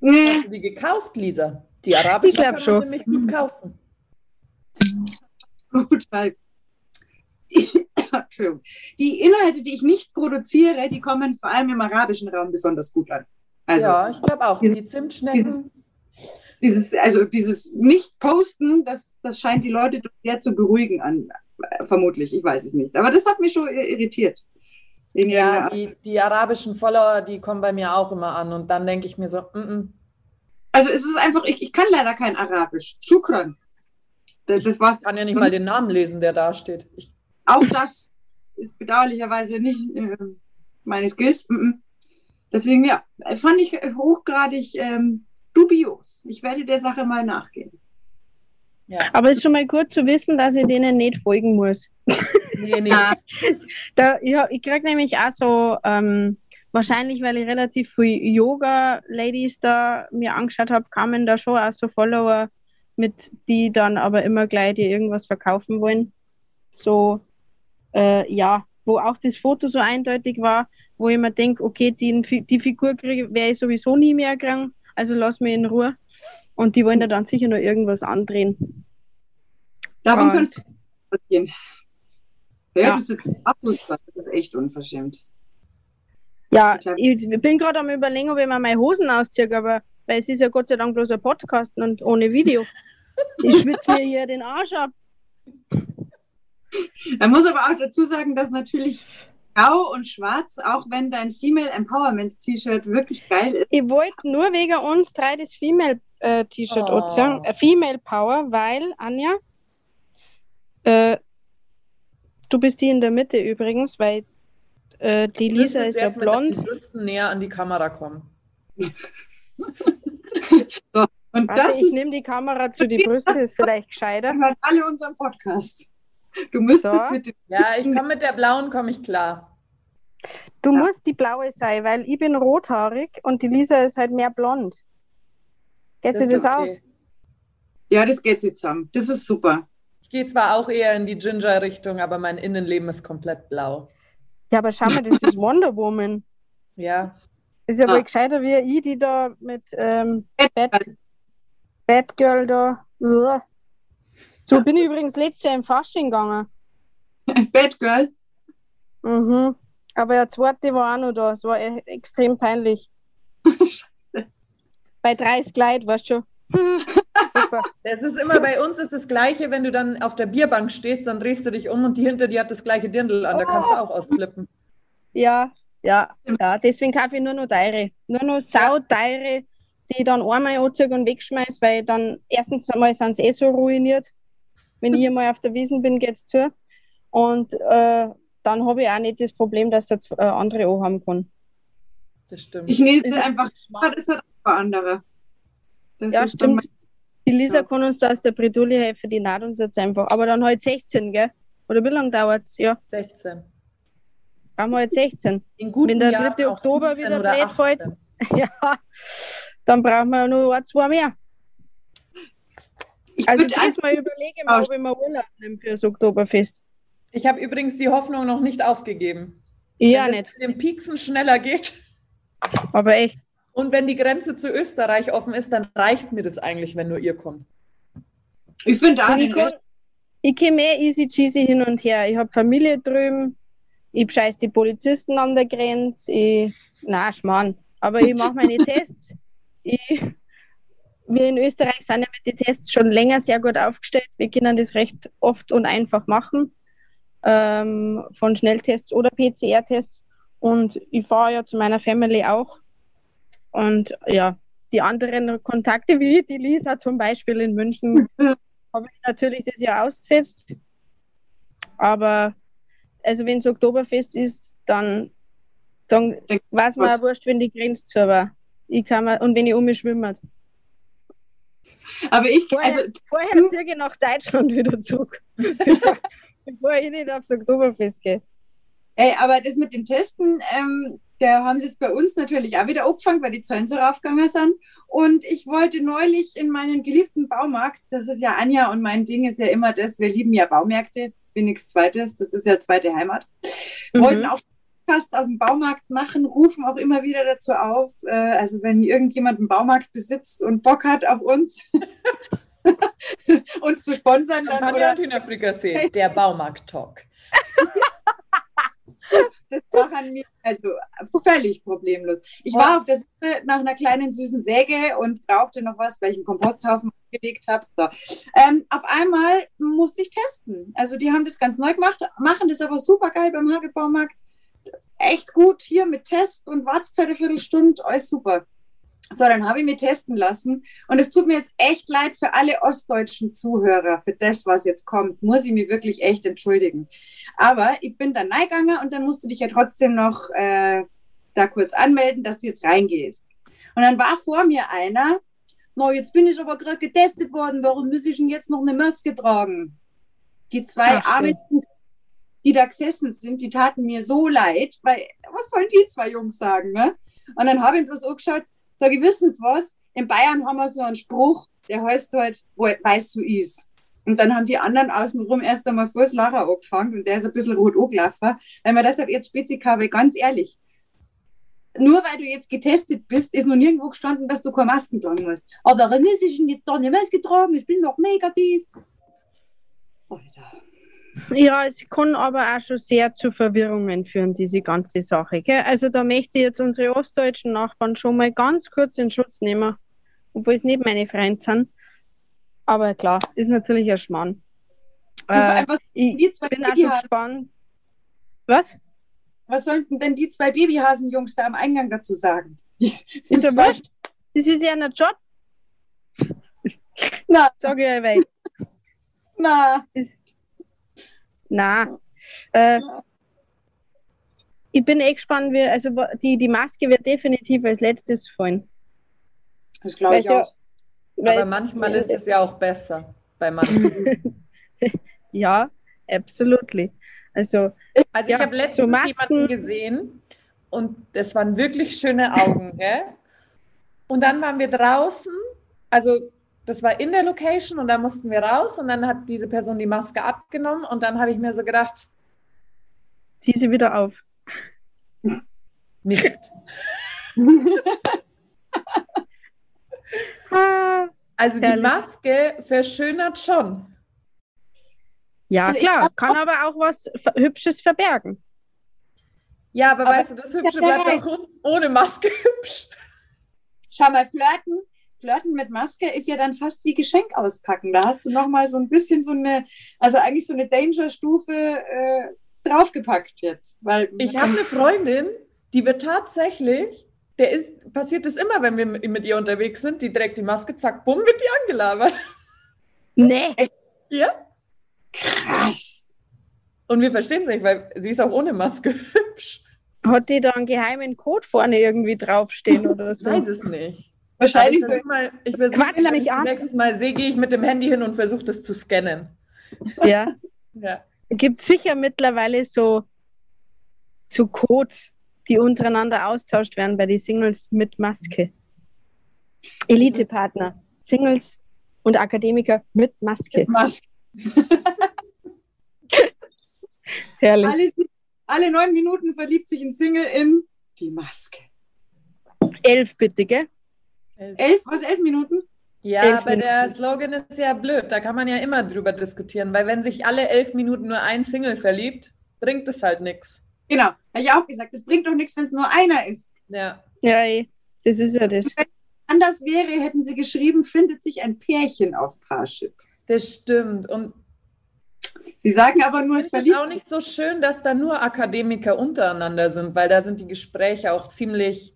Nee. Hast du die gekauft, Lisa? Die arabischen Ich kann man schon. nämlich gut kaufen. Gut, weil Entschuldigung. Die Inhalte, die ich nicht produziere, die kommen vor allem im arabischen Raum besonders gut an. Also ja, ich glaube auch. Die Zimtschnecken. Dieses, also dieses Nicht-Posten, das, das scheint die Leute doch sehr zu beruhigen an, äh, vermutlich. Ich weiß es nicht. Aber das hat mich schon irritiert. Ja, die, die arabischen Follower, die kommen bei mir auch immer an. Und dann denke ich mir so, mm -mm. also es ist einfach, ich, ich kann leider kein Arabisch. Shukran. Das, das war's. ich kann ja nicht mal den Namen lesen, der da steht. Ich, Auch das ist bedauerlicherweise nicht äh, meine Skills. Mm -mm. Deswegen, ja, fand ich hochgradig ähm, dubios. Ich werde der Sache mal nachgehen. ja, Aber es ist schon mal gut zu wissen, dass ich denen nicht folgen muss. nee, nee. Da, ja, ich kriege nämlich auch so, ähm, wahrscheinlich, weil ich relativ viel Yoga-Ladies da mir angeschaut habe, kamen da schon auch so Follower mit, die dann aber immer gleich dir irgendwas verkaufen wollen. So, äh, ja, wo auch das Foto so eindeutig war, wo ich mir denke, okay, die, die Figur werde ich sowieso nie mehr kriegen, also lass mich in Ruhe. Und die wollen da dann sicher noch irgendwas andrehen. Davon Und- könnte es passieren. Ja, Ja. du sitzt Abfußball. Das ist echt unverschämt. Ja, ich bin gerade am überlegen, ob ich mir meine Hosen ausziehe, aber weil es ist ja Gott sei Dank bloß ein Podcast und ohne Video. Ich schwitze mir hier den Arsch ab. Man muss aber auch dazu sagen, dass natürlich grau und schwarz, auch wenn dein Female Empowerment T-Shirt wirklich geil ist, Ich wollte nur wegen uns drei das Female äh, T-Shirt Oh. anziehen, äh, Female Power, weil, Anja, äh, du bist die in der Mitte übrigens, weil äh, die Du Lisa ist ja jetzt mit deinen blond. Brüsten näher an die Kamera kommen. und Warte, das ich nehme die Kamera zu die Brüste, ist vielleicht gescheiter. hören alle unseren Podcast. Du müsstest So. mit dem Ja, ich komme mit der blauen, komme ich klar. Du Ja. musst die blaue sein, weil ich bin rothaarig und die Lisa ist halt mehr blond. Geht Das sich ist das okay. aus? Ja, das geht jetzt zusammen. Das ist super. Ich gehe zwar auch eher in die Ginger-Richtung, aber mein Innenleben ist komplett blau. Ja, aber schau mal, das ist Wonder Woman. Ja, Ist ja Ah. wohl gescheiter wie ich, die da mit ähm, Bad, Batgirl. Batgirl da. So bin ich übrigens letztes Jahr im Fasching gegangen. Als Batgirl. Mhm. Aber der zweite war auch noch da. Es war e extrem peinlich. Scheiße. Bei 30 Kleid, weißt du schon. Es ist immer bei uns ist das Gleiche, wenn du dann auf der Bierbank stehst, dann drehst du dich um und die hinter dir hat das gleiche Dirndl an, da kannst du auch ausflippen. Ja, ja, ja. Deswegen kaufe ich nur noch teure. Nur noch sauteure, die ich dann einmal anziehe und wegschmeiße, weil dann erstens einmal sind sie eh so ruiniert. Wenn ich einmal auf der Wiesen bin, geht es zu. Und äh, dann habe ich auch nicht das Problem, dass jetzt äh, andere auch haben kann. Das stimmt. Ich lese Ist- einfach, das hat auch andere. Das Ja, stimmt. Die Lisa Ja. kann uns da aus der Bredouille helfen, die naht uns jetzt einfach. Aber dann halt 16, gell? Oder wie lange dauert es? Ja, 16. brauchen wir halt 16. In guten Wenn der Jahren 3. auch Oktober 17 wieder oder blöd fällt. 18. ja, dann brauchen wir nur ein, zwei mehr. Ich Also diesmal überlege mal, ob ich mir Urlaub nehme fürs Oktoberfest. Ich habe übrigens die Hoffnung noch nicht aufgegeben. Ja, wenn nicht. es mit dem Pieksen schneller geht Aber echt. und wenn die Grenze zu Österreich offen ist, dann reicht mir das eigentlich, wenn nur ihr kommt. ich finde auch Und ich, gehe mehr easy cheesy hin und her. Ich habe Familie drüben. Ich scheiß die Polizisten an der Grenze. Ich, na, Schmarrn. Aber ich mache meine Tests. Ich, wir in Österreich sind ja mit den Tests schon länger sehr gut aufgestellt. Wir können das recht oft und einfach machen. Ähm, von Schnelltests oder PCR-Tests. Und ich fahre ja zu meiner Family auch. Und ja, die anderen Kontakte, wie die Lisa zum Beispiel in München, habe ich natürlich das Jahr ausgesetzt. Aber also wenn es Oktoberfest ist, dann, dann weiß man auch wurscht, wenn die Grenze zu war. Ich kann mal, und wenn ich um mich schwimme. Aber ich, Vorher, also, vorher ziehe ich nach Deutschland wieder zurück. Bevor ich nicht aufs Oktoberfest gehe. ey, aber das mit dem Testen, ähm, da haben sie jetzt bei uns natürlich auch wieder angefangen, weil die Zahlen so raufgegangen sind. Und ich wollte neulich in meinen geliebten Baumarkt, das ist ja Anja und mein Ding ist ja immer das, wir lieben ja Baumärkte, bin nichts Zweites, das ist ja zweite Heimat. Mhm. Wollten auch Podcast aus dem Baumarkt machen, rufen auch immer wieder dazu auf. Äh, also wenn irgendjemand einen Baumarkt besitzt und Bock hat auf uns, uns zu sponsern, dann Champagner oder und Hühnerfrikassee, der Baumarkt-Talk. das machen wir also völlig problemlos. Ich war auf der Suche nach einer kleinen süßen Säge und brauchte noch was, weil ich einen Komposthaufen gelegt habe. So. Ähm, auf einmal musste ich testen. Also die haben das ganz neu gemacht, machen das aber super geil beim Hagelbaumarkt. Echt gut hier mit Test und wartest eine Viertelstunde, alles super. So, dann habe ich mir testen lassen. Und es tut mir jetzt echt leid für alle ostdeutschen Zuhörer, für das, was jetzt kommt. Muss ich mich wirklich echt entschuldigen. Aber ich bin dann reingegangen und dann musst du dich ja trotzdem noch äh, da kurz anmelden, dass du jetzt reingehst. Und dann war vor mir einer, no, jetzt bin ich aber gerade getestet worden, warum muss ich denn jetzt noch eine Maske tragen? Die zwei Ach, armen, die da gesessen sind, die taten mir so leid, weil was sollen die zwei Jungs sagen, ne? Und dann habe ich bloß angeschaut, sag ich, wissen Sie was? In Bayern haben wir so einen Spruch, der heißt halt, weißt du is. Und dann haben die anderen außenrum erst einmal vor das Lacher angefangen und der ist ein bisschen rot angelaufen, weil man gedacht hat, jetzt Spezikabe, ganz ehrlich, nur weil du jetzt getestet bist, ist noch nirgendwo gestanden, dass du keine Masken tragen musst. Aber warum muss ich jetzt doch eine Maske tragen? Ich bin doch negativ. Alter. Ja, es kann aber auch schon sehr zu Verwirrungen führen, diese ganze Sache. Gell? Also da möchte ich jetzt unsere ostdeutschen Nachbarn schon mal ganz kurz in Schutz nehmen, obwohl es nicht meine Freunde sind. Aber klar, ist natürlich ein Schmarrn. Äh, ich bin auch schon gespannt. Was? was sollten denn die zwei Babyhasen-Jungs da am Eingang dazu sagen? Ist ja wurscht. Das ist ja ein Job, Na, sage ich euch. weil- na, Nein. Äh, ich bin echt gespannt, wie, also die, die Maske wird definitiv als letztes fallen. das glaube ich ja- auch. Aber manchmal ist es ja auch besser bei manchen. Ja, absolutely. Also, Also Ja, ich habe letztens so Masken. jemanden gesehen und das waren wirklich schöne Augen, gell? Und dann waren wir draußen, also das war in der Location und dann mussten wir raus und dann hat diese Person die Maske abgenommen und dann habe ich mir so gedacht, zieh sie wieder auf. Mist. Also die. Maske verschönert schon. ja, Also klar, kann aber auch was Hübsches verbergen. Ja, aber, Aber weißt du, das Hübsche bleibt auch ohne Maske hübsch. Schau mal, flirten, flirten mit Maske ist ja dann fast wie Geschenk auspacken. Da hast du nochmal so ein bisschen so eine, also eigentlich so eine Danger-Stufe äh, draufgepackt jetzt. Weil Ich habe eine Freundin, die wird tatsächlich, der ist, passiert das immer, wenn wir mit ihr unterwegs sind, die trägt die Maske, zack, bumm, wird die angelabert. Nee, Ja? krass. Und wir verstehen es nicht, weil sie ist auch ohne Maske hübsch. hat die da einen geheimen Code vorne irgendwie draufstehen oder Ich so? weiß es nicht. Wahrscheinlich ich so. versuch mal, ich versuch, Quatsch wenn ich nächstes Mal sehe, gehe ich mit dem Handy hin und versuche das zu scannen. Ja, Ja. gibt sicher mittlerweile so, so Codes, die untereinander austauscht werden bei den Singles mit Maske. Elitepartner, Singles und Akademiker mit Maske. Maske. Herrlich. Alle, alle neun Minuten verliebt sich ein Single in die Maske. Elf bitte, gell? Elf, was, elf Minuten? Ja, Elf aber der Minuten. Slogan ist ja blöd. Da kann man ja immer drüber diskutieren, weil wenn sich alle elf Minuten nur ein Single verliebt, bringt es halt nichts. Genau, habe ich auch gesagt. Es bringt doch nichts, wenn es nur einer ist. Ja. Ja, das ist ja das. Anders wäre, hätten sie geschrieben, findet sich ein Pärchen auf Parship. Das stimmt. Und Sie sagen aber nur, es es ist verliebt auch nicht so schön, dass da nur Akademiker untereinander sind, weil da sind die Gespräche auch ziemlich.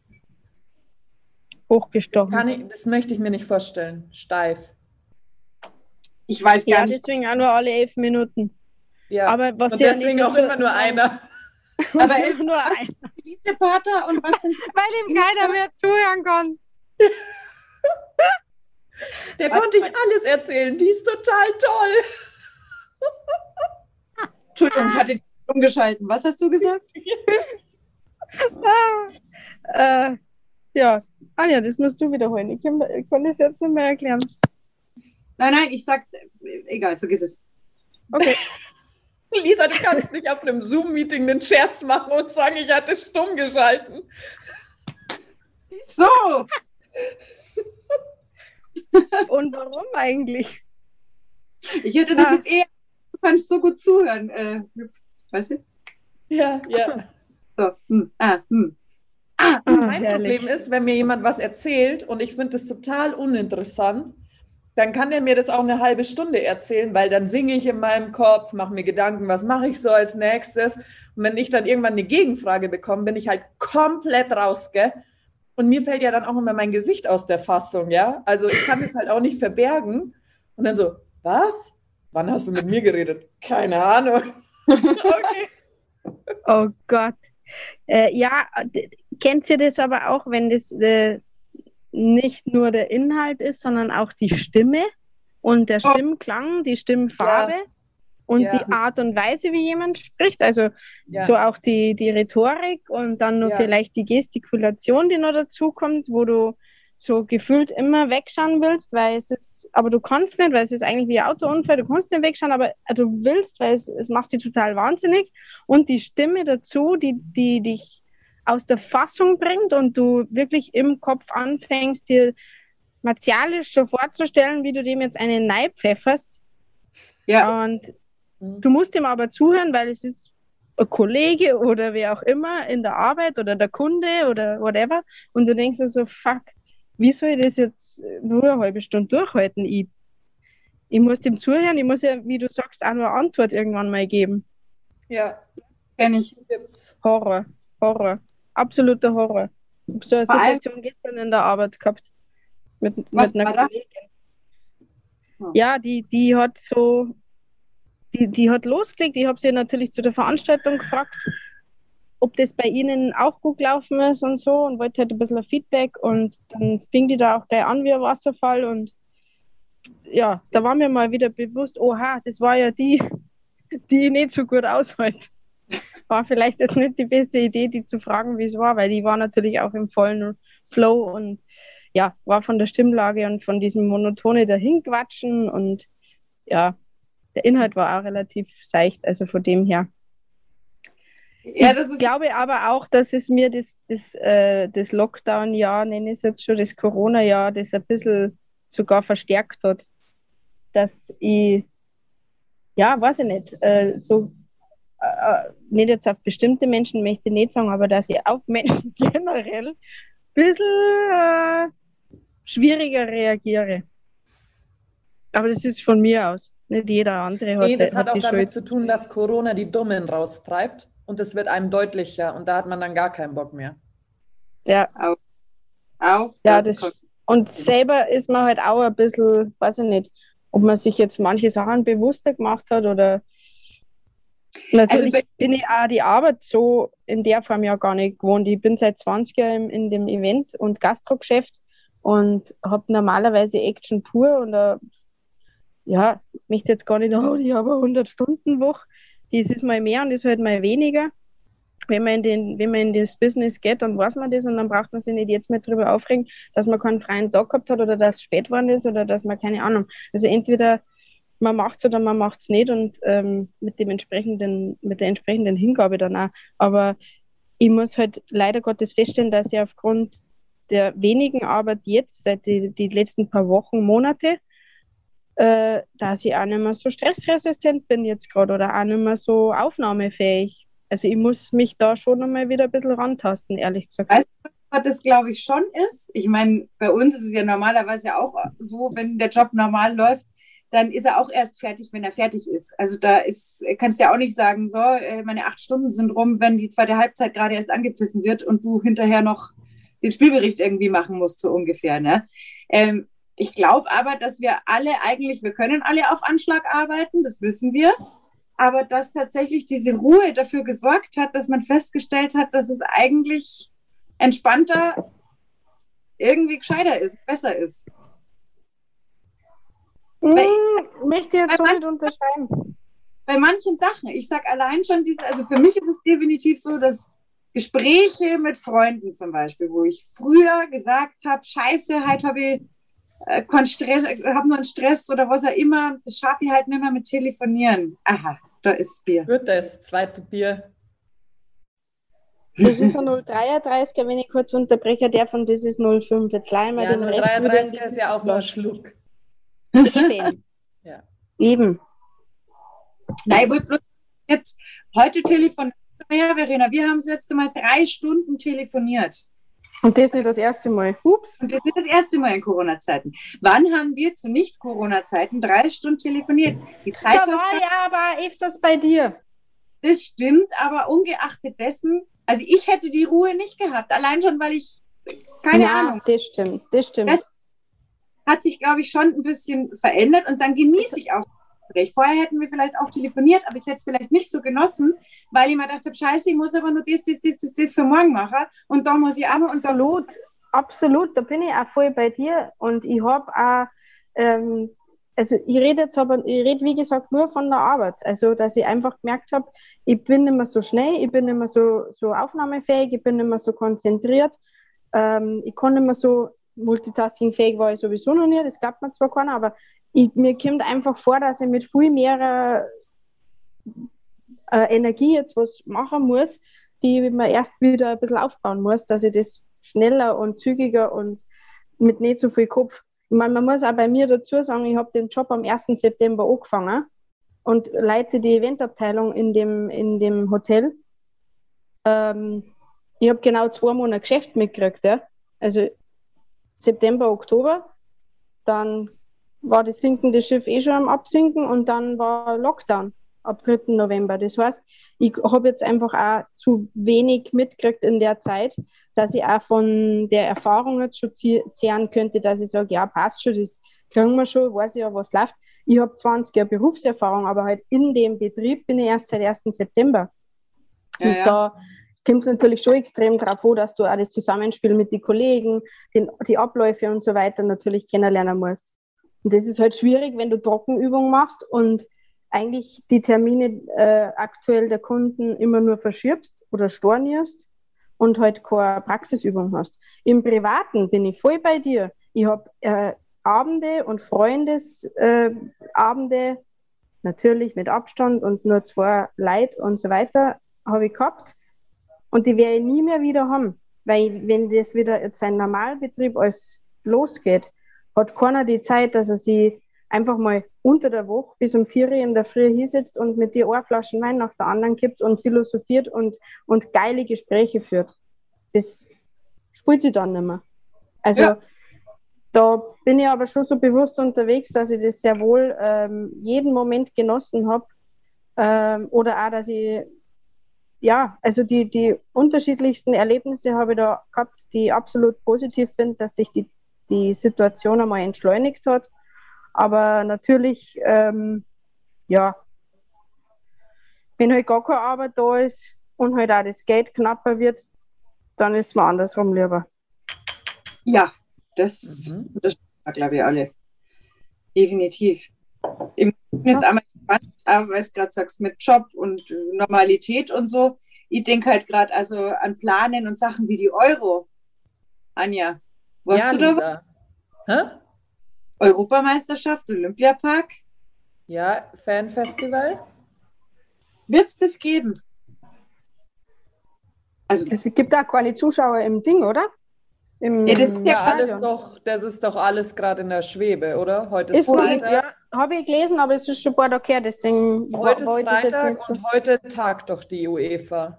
Das, Hochgestochen. kann ich, das möchte ich mir nicht vorstellen. Steif. Ich weiß gar Ja, nicht. deswegen auch nur alle elf Minuten. Ja. Aber was und ja deswegen auch immer nur einer. Aber immer nur ein, Beliebte Pater und was sind weil ihm keiner mehr zuhören kann. Der konnte ich alles erzählen. Die ist total toll. Entschuldigung, hatte die umgeschalten. Was hast du gesagt? Ah, äh, ja, Anja, das musst du wiederholen. Ich kann, ich kann das jetzt nicht mehr erklären. Nein, nein, ich sag, egal, vergiss es. Okay. Lisa, du kannst nicht auf einem Zoom-Meeting einen Scherz machen und sagen, ich hatte stumm geschalten. So, Und warum eigentlich? ich hätte das Ah. jetzt eher, du kannst so gut zuhören. Äh, weißt du? Ja, ja. So, hm, ah, hm. Ah, Mein herrlich. Problem ist, wenn mir jemand was erzählt und ich finde das total uninteressant, dann kann er mir das auch eine halbe Stunde erzählen, weil dann singe ich in meinem Kopf, mache mir Gedanken, was mache ich so als nächstes. Und wenn ich dann irgendwann eine Gegenfrage bekomme, bin ich halt komplett raus, gell? Und mir fällt ja dann auch immer mein Gesicht aus der Fassung, ja? Also ich kann das halt auch nicht verbergen. Und dann so, was? Wann hast du mit mir geredet? Keine Ahnung. okay. Oh Gott. Äh, ja, kennt ihr das aber auch, wenn das äh, nicht nur der Inhalt ist, sondern auch die Stimme und der Oh. Stimmklang, die Stimmfarbe und Ja. die Art und Weise, wie jemand spricht. Also Ja. so auch die, die Rhetorik und dann nur Ja. vielleicht die Gestikulation, die noch dazu kommt, wo du so gefühlt immer wegschauen willst, weil es ist, aber du kannst nicht, weil es ist eigentlich wie ein Autounfall, du kannst nicht wegschauen, aber du willst, weil es, es macht dich total wahnsinnig. Und die Stimme dazu, die, die dich aus der Fassung bringt und du wirklich im Kopf anfängst, dir martialisch so vorzustellen, wie du dem jetzt einen Nei pfefferst. Ja, Und Mhm. Du musst ihm aber zuhören, weil es ist ein Kollege oder wer auch immer in der Arbeit oder der Kunde oder whatever. Und du denkst dir so, fuck, wie soll ich das jetzt nur eine halbe Stunde durchhalten? Ich, ich muss dem zuhören, ich muss ja, wie du sagst, auch nur eine Antwort irgendwann mal geben. Ja, kenne ich. Horror, Horror, absoluter Horror. Ich habe so eine Vor Situation gestern in der Arbeit gehabt mit, Was mit einer da? Kollegin. Hm. Ja, die, die hat so, die, die hat losgelegt. Ich habe sie natürlich zu der Veranstaltung gefragt, ob das bei ihnen auch gut gelaufen ist und so und wollte halt ein bisschen Feedback und dann fing die da auch gleich an wie ein Wasserfall und ja, da war mir mal wieder bewusst, oha, das war ja die, die nicht so gut aushält. War vielleicht jetzt nicht die beste Idee, die zu fragen, wie es war, weil die war natürlich auch im vollen Flow und ja, war von der Stimmlage und von diesem Monotone dahinquatschen und ja, der Inhalt war auch relativ seicht, also von dem her. Ja, das Ich glaube aber auch, dass es mir das, das, äh, das Lockdown-Jahr, nenne ich es jetzt schon, das Corona-Jahr, das ein bisschen sogar verstärkt hat. Dass ich, ja, weiß ich nicht, äh, so, äh, nicht jetzt auf bestimmte Menschen möchte ich nicht sagen, aber dass ich auf Menschen generell ein bisschen äh, schwieriger reagiere. Aber das ist von mir aus. Nicht jeder andere hat, Nee, das hat auch die damit Schuld. zu tun, dass Corona die Dummen raustreibt und es wird einem deutlicher und da hat man dann gar keinen Bock mehr. Ja, auch. Ja, das das-. Und selber ist man halt auch ein bisschen, weiß ich nicht, ob man sich jetzt manche Sachen bewusster gemacht hat oder natürlich bei- bin ich auch die Arbeit so in der Form ja gar nicht gewohnt. Ich bin seit 20 Jahren in dem Event- und Gastrogeschäft und habe normalerweise Action pur und äh, ja, möchte jetzt gar nicht, oh, ich habe eine 100-Stunden-Woche. Das ist mal mehr und das ist halt mal weniger. Wenn man, in den, wenn man in das Business geht, dann weiß man das und dann braucht man sich nicht jetzt mehr darüber aufregen, dass man keinen freien Tag gehabt hat oder dass es spät geworden ist oder dass man keine Ahnung. Also entweder man macht es oder man macht es nicht und ähm, mit dem entsprechenden, mit der entsprechenden Hingabe dann auch. Aber ich muss halt leider Gottes feststellen, dass ich aufgrund der wenigen Arbeit jetzt, seit die, die letzten paar Wochen, Monate, äh, dass ich auch nicht mehr so stressresistent bin jetzt gerade oder auch nicht mehr so aufnahmefähig. Also ich muss mich da schon nochmal wieder ein bisschen rantasten, ehrlich gesagt. Weißt Was das, glaube ich, schon ist. Ich meine, bei uns ist es ja normalerweise auch so, wenn der Job normal läuft, dann ist er auch erst fertig, wenn er fertig ist. Also da ist, kannst du ja auch nicht sagen, so, äh, meine acht Stunden sind rum, wenn die zweite Halbzeit gerade erst angepfiffen wird und du hinterher noch den Spielbericht irgendwie machen musst, so ungefähr. Ne? Ähm, ich glaube aber, dass wir alle eigentlich, wir können alle auf Anschlag arbeiten, das wissen wir. Aber dass tatsächlich diese Ruhe dafür gesorgt hat, dass man festgestellt hat, dass es eigentlich entspannter irgendwie gescheiter ist, besser ist. Hm, möchte jetzt so nicht unterscheiden. Bei manchen Sachen, ich sage allein schon diese, also für mich ist es definitiv so, dass Gespräche mit Freunden zum Beispiel, wo ich früher gesagt habe, scheiße, halt habe ich äh, Stress, habe nur einen Stress oder was auch immer, das schaffe ich halt nicht mehr mit Telefonieren. Aha, da ist Bier. Wird das zweite Bier. Das ist ein 033, wenn ich kurz unterbreche, der von das ist 05. Jetzt leihen wir Ja, den Rest 033 wieder. ist ja auch nur ein Schluck. Eben. Ja. Eben. Nein, ich wollte bloß jetzt heute telefonieren. Ja, Verena, wir haben das letzte Mal drei Stunden telefoniert. Und das nicht das erste Mal. Ups. Und das ist nicht das erste Mal in Corona-Zeiten. Wann haben wir zu Nicht-Corona-Zeiten drei Stunden telefoniert? Die Zeit Da war ja aber öfters bei dir. Das stimmt, aber ungeachtet dessen, also ich hätte die Ruhe nicht gehabt, allein schon, weil ich, keine ja, Ahnung, das stimmt. Das stimmt. Das- hat sich, glaube ich, schon ein bisschen verändert und dann genieße ich auch das Gespräch. Vorher hätten wir vielleicht auch telefoniert, aber ich hätte es vielleicht nicht so genossen, weil ich mir gedacht habe, scheiße, ich muss aber nur das, das, das, das, das für morgen machen und da muss ich noch und da Absolut, absolut, da bin ich auch voll bei dir und ich habe auch, ähm, also ich rede jetzt aber, ich rede wie gesagt nur von der Arbeit, also dass ich einfach gemerkt habe, ich bin nicht mehr so schnell, ich bin nicht mehr so, so aufnahmefähig, ich bin nicht mehr so konzentriert, ähm, ich kann nicht mehr so multitaskingfähig war ich sowieso noch nie, das glaubt mir zwar keiner, aber ich, mir kommt einfach vor, dass ich mit viel mehr äh, Energie jetzt was machen muss, die man erst wieder ein bisschen aufbauen muss, dass ich das schneller und zügiger und mit nicht so viel Kopf. Ich meine, man muss auch bei mir dazu sagen, ich habe den Job am 1. September angefangen und leite die Eventabteilung in dem, in dem Hotel. Ähm, ich habe genau zwei Monate Geschäft mitgekriegt, ja. Also September, Oktober, dann war das sinkende Schiff eh schon am Absinken und dann war Lockdown ab 3. November. Das heißt, ich habe jetzt einfach auch zu wenig mitgekriegt in der Zeit, dass ich auch von der Erfahrung jetzt schon zehren könnte, dass ich sage, ja, passt schon, das kriegen wir schon, weiß ich ja, was läuft. Ich habe 20 Jahre Berufserfahrung, aber halt in dem Betrieb bin ich erst seit 1. September. Ja, und ja. da kommt es natürlich schon extrem drauf an, dass du auch das Zusammenspiel mit den Kollegen, den, die Abläufe und so weiter natürlich kennenlernen musst. Und das ist halt schwierig, wenn du Trockenübung machst und eigentlich die Termine äh, aktuell der Kunden immer nur verschiebst oder stornierst und halt keine Praxisübung hast. Im Privaten bin ich voll bei dir. Ich habe äh, Abende und Freundesabende, äh, natürlich mit Abstand und nur zwei Leute und so weiter, habe ich gehabt. Und die werde ich nie mehr wieder haben. Weil wenn das wieder jetzt sein Normalbetrieb alles losgeht, hat keiner die Zeit, dass er sie einfach mal unter der Woche bis um vier Uhr in der Früh hinsetzt und mit dir eine Flasche Wein nach der anderen kippt und philosophiert und, und geile Gespräche führt. Das spielt sie dann nicht mehr. Also Ja. da bin ich aber schon so bewusst unterwegs, dass ich das sehr wohl ähm, jeden Moment genossen habe. Ähm, oder auch, dass ich ja, also die, die unterschiedlichsten Erlebnisse habe ich da gehabt, die ich absolut positiv finde, dass sich die, die Situation einmal entschleunigt hat. Aber natürlich, ähm, ja, wenn halt gar keine Arbeit da ist und halt auch das Geld knapper wird, dann ist es mir andersrum lieber. Ja, das, Mhm. das glaube ich alle. Definitiv. Ich bin jetzt einmal gespannt, aber weil du gerade sagst, mit Job und äh, Normalität und so. Ich denke halt gerade also an Planen und Sachen wie die Euro. Anja, warst ja, du da? Hä? Europameisterschaft, Olympiapark? Ja, Fanfestival? Wird es das geben? Also, Es gibt auch keine Zuschauer im Ding, oder? Im, Ja, das ist Ja, alles doch, das ist doch alles gerade in der Schwebe, oder? Heute ist, Ist Freitag. ja, habe ich gelesen, aber es ist schon ein paar Tage her, deswegen Heute ist ich jetzt Freitag so. und heute tagt doch die UEFA.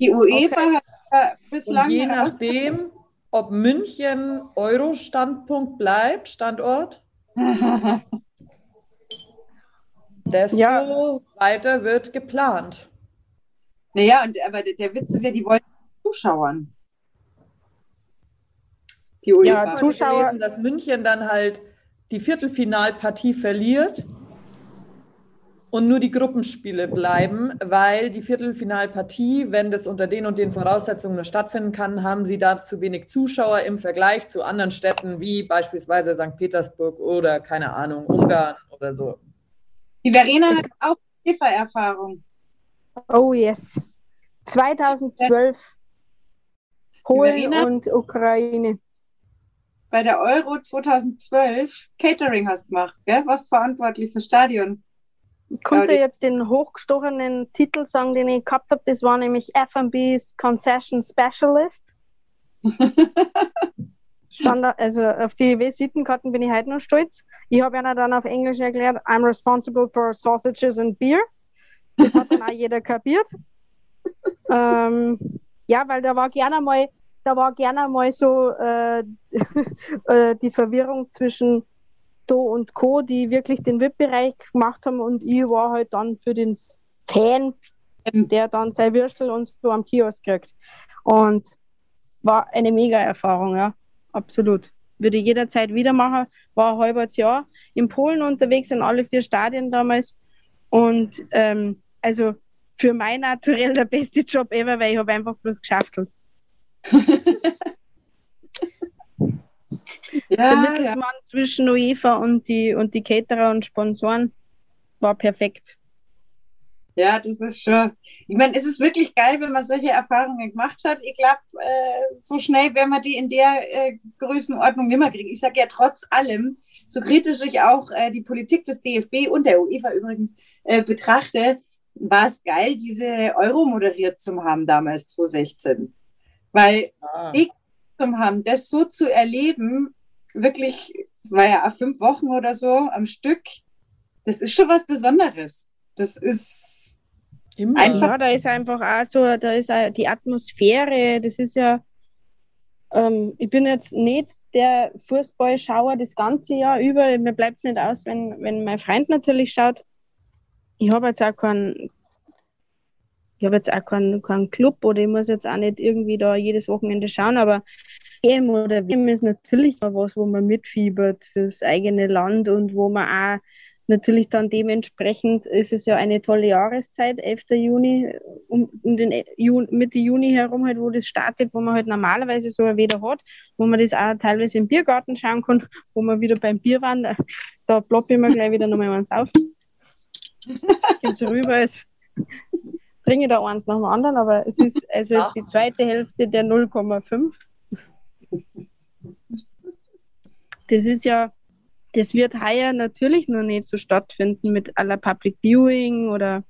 die UEFA hat äh, Und bislang je nachdem, ob München Euro-Standpunkt bleibt, Standort, desto Ja. weiter wird geplant. Naja, und, aber der, der Witz ist ja, die wollen Zuschauern. Die ja, Zuschauer. Gelesen, dass München dann halt die Viertelfinalpartie verliert und nur die Gruppenspiele bleiben, weil die Viertelfinalpartie, wenn das unter den und den Voraussetzungen nur stattfinden kann, haben sie da zu wenig Zuschauer im Vergleich zu anderen Städten wie beispielsweise St. Petersburg oder keine Ahnung, Ungarn oder so. Die Verena hat auch FIFA-Erfahrung. Oh yes. 2012 Polen und Ukraine. Bei der Euro 2012 Catering hast du gemacht, gell? Warst verantwortlich für Stadion. Ich konnte jetzt den hochgestochenen Titel sagen, den ich gehabt habe. Das war nämlich FB's Concession Specialist. Standard, also auf die Visitenkarten bin ich heute noch stolz. Ich habe ja dann auf Englisch erklärt, I'm responsible for sausages and beer. Das hat dann auch jeder kapiert. ähm, ja, weil da war gerne mal, da war gerne mal so äh, äh die Verwirrung zwischen Do und Co., die wirklich den VIP-Bereich gemacht haben und ich war halt dann für den Fan, der dann sein Würstel und so am Kiosk kriegt. Und war eine mega Erfahrung, ja, absolut. Würde ich jederzeit wieder machen. War ein halbes Jahr in Polen unterwegs in alle vier Stadien damals. Und ähm, also für mein Naturell der beste Job ever, weil ich habe einfach bloß geschaftelt. Ja, der Mittelsmann ja. zwischen UEFA und die, und die Caterer und Sponsoren war perfekt. Ja, das ist schon. Ich meine, es ist wirklich geil, wenn man solche Erfahrungen gemacht hat. Ich glaube, äh, so schnell werden wir die in der äh, Größenordnung nicht mehr kriegen. Ich sage ja trotz allem, so kritisch ich auch äh, die Politik des DFB und der UEFA übrigens äh, betrachte, war es geil, diese Euro moderiert zu haben damals 2016. Weil ah. ich zum haben, das so zu erleben, wirklich, war ja auch fünf Wochen oder so am Stück, das ist schon was Besonderes. Das ist Immer. einfach. Ja, da ist einfach auch so, da ist auch die Atmosphäre, das ist ja, ähm, ich bin jetzt nicht der Fußballschauer das ganze Jahr über. Mir bleibt es nicht aus, wenn, wenn mein Freund natürlich schaut. Ich habe jetzt auch keinen, ich habe jetzt auch keinen, keinen Club oder ich muss jetzt auch nicht irgendwie da jedes Wochenende schauen, aber EM oder WM ist natürlich was, wo man mitfiebert fürs eigene Land und wo man auch natürlich dann dementsprechend ist es ja eine tolle Jahreszeit, 11. Juni, um, um den Juni, Mitte Juni herum halt, wo das startet, wo man halt normalerweise so wieder hat, wo man das auch teilweise im Biergarten schauen kann, wo man wieder beim Bier waren, da, da ploppe ich mir gleich wieder nochmal eins auf. Geht's rüber, es bringe da eins nach dem anderen, aber es ist also jetzt die zweite Hälfte der 0,5. Das ist ja das wird heuer natürlich noch nicht so stattfinden mit aller Public Viewing oder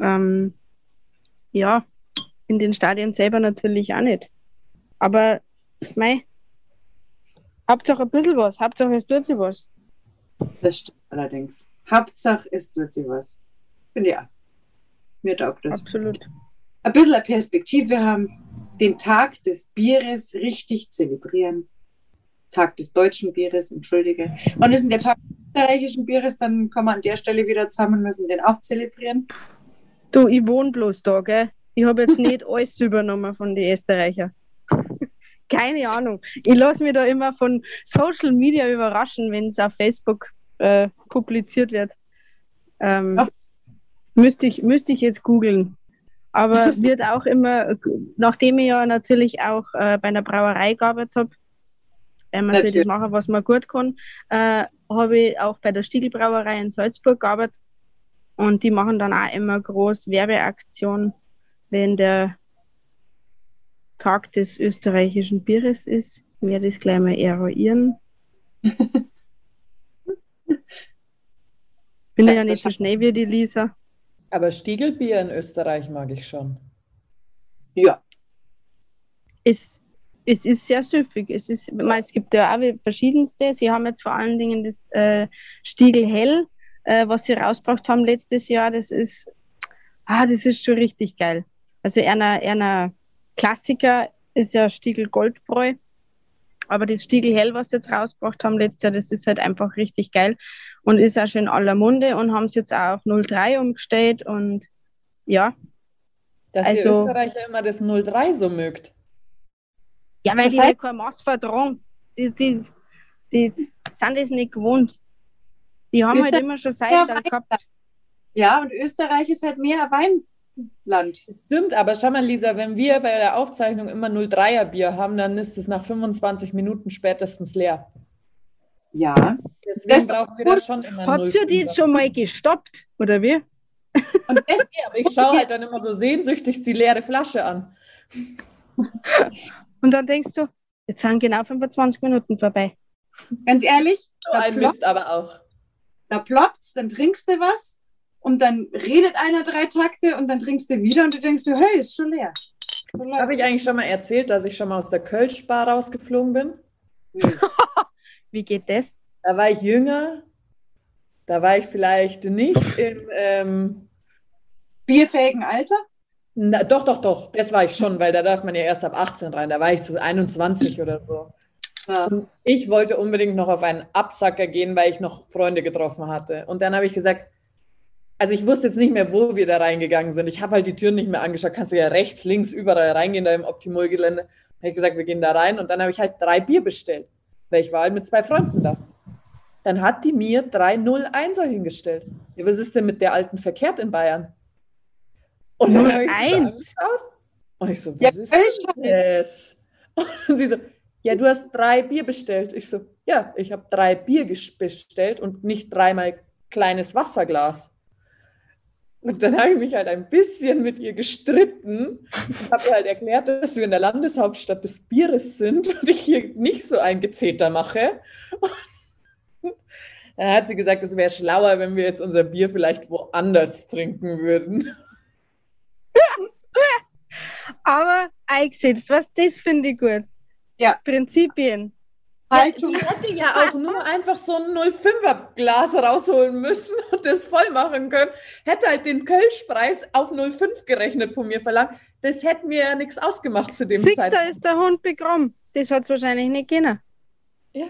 ähm, ja, in den Stadien selber natürlich auch nicht. Aber mei, Hauptsache ein bisschen was, Hauptsache es tut sich was. Das stimmt allerdings. Hauptsache es tut sich was. Finde ja. Mir taugt das. Absolut. Ein bisschen Perspektive haben, den Tag des Bieres richtig zelebrieren Tag des deutschen Bieres, entschuldige. Wann ist denn der Tag des österreichischen Bieres? Dann kommen wir an der Stelle wieder zusammen, müssen den auch zelebrieren. Du, ich wohne bloß da, gell? Ich habe jetzt nicht alles übernommen von den Österreichern. Keine Ahnung. Ich lasse mich da immer von Social Media überraschen, wenn es auf Facebook äh, publiziert wird. Ähm, ja. Müsste, ich, müsste ich jetzt googeln. Aber wird auch immer, nachdem ich ja natürlich auch äh, bei einer Brauerei gearbeitet habe, wenn man sich das machen, was man gut kann. Äh, habe ich auch bei der Stiegelbrauerei in Salzburg gearbeitet und die machen dann auch immer groß Werbeaktion, wenn der Tag des österreichischen Bieres ist. Ich werde das gleich mal eruieren. Bin ja, ja nicht so schnell wie die Lisa. Aber Stiegelbier in Österreich mag ich schon. Ja. Ist es ist sehr süffig. Es, ist, es gibt ja auch verschiedenste. Sie haben jetzt vor allen Dingen das äh, Stiegel Hell, äh, was sie rausgebracht haben letztes Jahr. Das ist, ah, das ist schon richtig geil. Also einer, einer Klassiker ist ja Stiegel Goldbräu. Aber das Stiegel Hell, was sie jetzt rausgebracht haben letztes Jahr, das ist halt einfach richtig geil und ist auch schon in aller Munde und haben es jetzt auch auf 03 umgestellt und ja. Dass also, ihr Österreicher immer das 03 so mögt. Ja, weil das die halt kein Maß vertragen. die, die, die sind das nicht gewohnt. Die haben halt Österreich- immer schon Ja, Seital gehabt. Ja, und Österreich ist halt mehr Weinland. Stimmt, aber schau mal, Lisa, wenn wir bei der Aufzeichnung immer 03er Bier haben, dann ist es nach 25 Minuten spätestens leer. Ja. Deswegen Das- brauchen wir da schon immer Habt ihr die 05er. schon mal gestoppt, oder wie? Und das, Ja, aber ich schaue halt dann immer so sehnsüchtig die leere Flasche an. Und dann denkst du, jetzt sind genau 25 Minuten vorbei. ganz ehrlich, So da, ein plopp, Mist aber auch. da ploppt's, dann trinkst du was und dann redet einer drei Takte und dann trinkst du wieder und du denkst so, hey, ist schon leer. Habe ich eigentlich schon mal erzählt, dass ich schon mal aus der Kölsch-Bar rausgeflogen bin? Nee. Wie geht das? Da war ich jünger. Da war ich vielleicht nicht im. Ähm, Bierfähigen Alter? na, doch, doch, doch. Das war ich schon, weil da darf man ja erst ab 18 rein. Da war ich so 21 oder so. Ja. Und ich wollte unbedingt noch auf einen Absacker gehen, weil ich noch Freunde getroffen hatte. Und dann habe ich gesagt, also ich wusste jetzt nicht mehr, wo wir da reingegangen sind. Ich habe halt die Türen nicht mehr angeschaut. Kannst du ja rechts, links, überall reingehen, da im Optimol-Gelände. Habe ich gesagt, wir gehen da rein. Und dann habe ich halt drei Bier bestellt, weil ich war halt mit zwei Freunden da. Dann hat die mir drei 01er hingestellt. Ja, was ist denn mit der alten verkehrt in Bayern? Und dann habe ich so 01? angeschaut. Und ich so, Ja, was ist Kölsch hat das? Und sie so, ja, du hast drei Bier bestellt. Ich so, ja, ich habe drei Bier bestellt und nicht dreimal kleines Wasserglas. Und dann habe ich mich halt ein bisschen mit ihr gestritten und habe ihr halt erklärt, dass wir in der Landeshauptstadt des Bieres sind und ich hier nicht so ein Gezeter mache. Und dann hat sie gesagt, es wäre schlauer, wenn wir jetzt unser Bier vielleicht woanders trinken würden. Aber eingesetzt, was das finde ich gut. Ja. Prinzipien. Haltung. Die hätte ja auch nur einfach so ein 05er Glas rausholen müssen und das voll machen können. Hätte halt den Kölschpreis auf 05 gerechnet von mir verlangt. Das hätte mir ja nichts ausgemacht zu dem Siehst du, da Zeitpunkt. ist der Hund begraben. Das hat es wahrscheinlich nicht gegeben. Ja.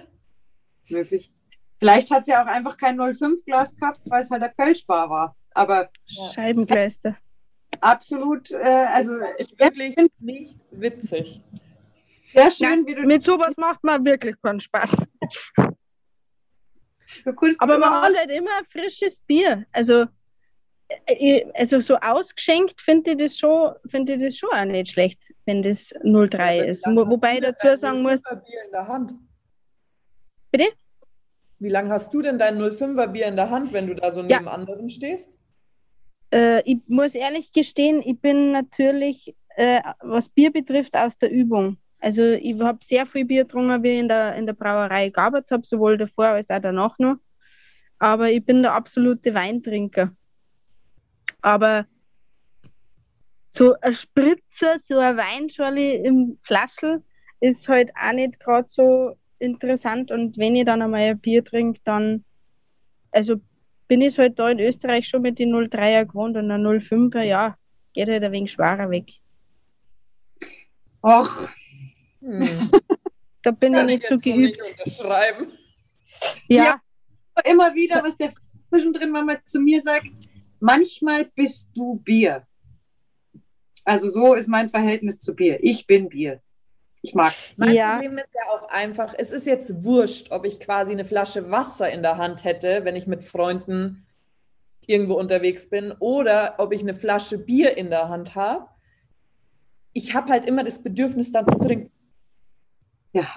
Möglich. Vielleicht hat sie auch einfach kein 05-Glas gehabt, weil es halt der Kölschbar war. Aber Ja. Scheibenkleister. absolut, äh, also Wirklich nicht witzig. Sehr schön, wie du Mit sowas macht man wirklich keinen Spaß. Aber man hat halt immer frisches Bier. Also, äh, ich- also so ausgeschenkt finde ich das schon, finde ich das schon auch nicht schlecht, wenn das 03 ist. Wie lange Wo, hast wobei ich dazu sagen muss, 05er Bier in der Hand? Bitte? Wie lange hast du denn dein 05er Bier in der Hand, wenn du da so Ja. neben anderen stehst? äh, ich muss ehrlich gestehen, ich bin natürlich, äh, was Bier betrifft, aus der Übung. Also ich habe sehr viel Bier getrunken, wie ich in der, in der Brauerei gearbeitet habe, sowohl davor als auch danach noch. Aber ich bin der absolute Weintrinker. Aber so ein Spritzer, so ein Weinschorle im Flaschel ist halt auch nicht gerade so interessant. Und wenn ich dann einmal ein Bier trinke, dann, also bin ich halt da in Österreich schon mit den 03er gewohnt und ein 05er, ja, geht halt ein wenig schwerer weg. Och, Hm. Da bin ich nicht ich so nicht geübt. unterschreiben. Ja, Ja. immer wieder, was der zwischendrin mal zu mir sagt, manchmal bist du Bier. Also so ist mein Verhältnis zu Bier. Ich bin Bier. Ich mag's. Mein Ja. Problem ist ja auch einfach, es ist jetzt wurscht, ob ich quasi eine Flasche Wasser in der Hand hätte, wenn ich mit Freunden irgendwo unterwegs bin, oder ob ich eine Flasche Bier in der Hand habe. Ich habe halt immer das Bedürfnis, dann zu trinken. Ja,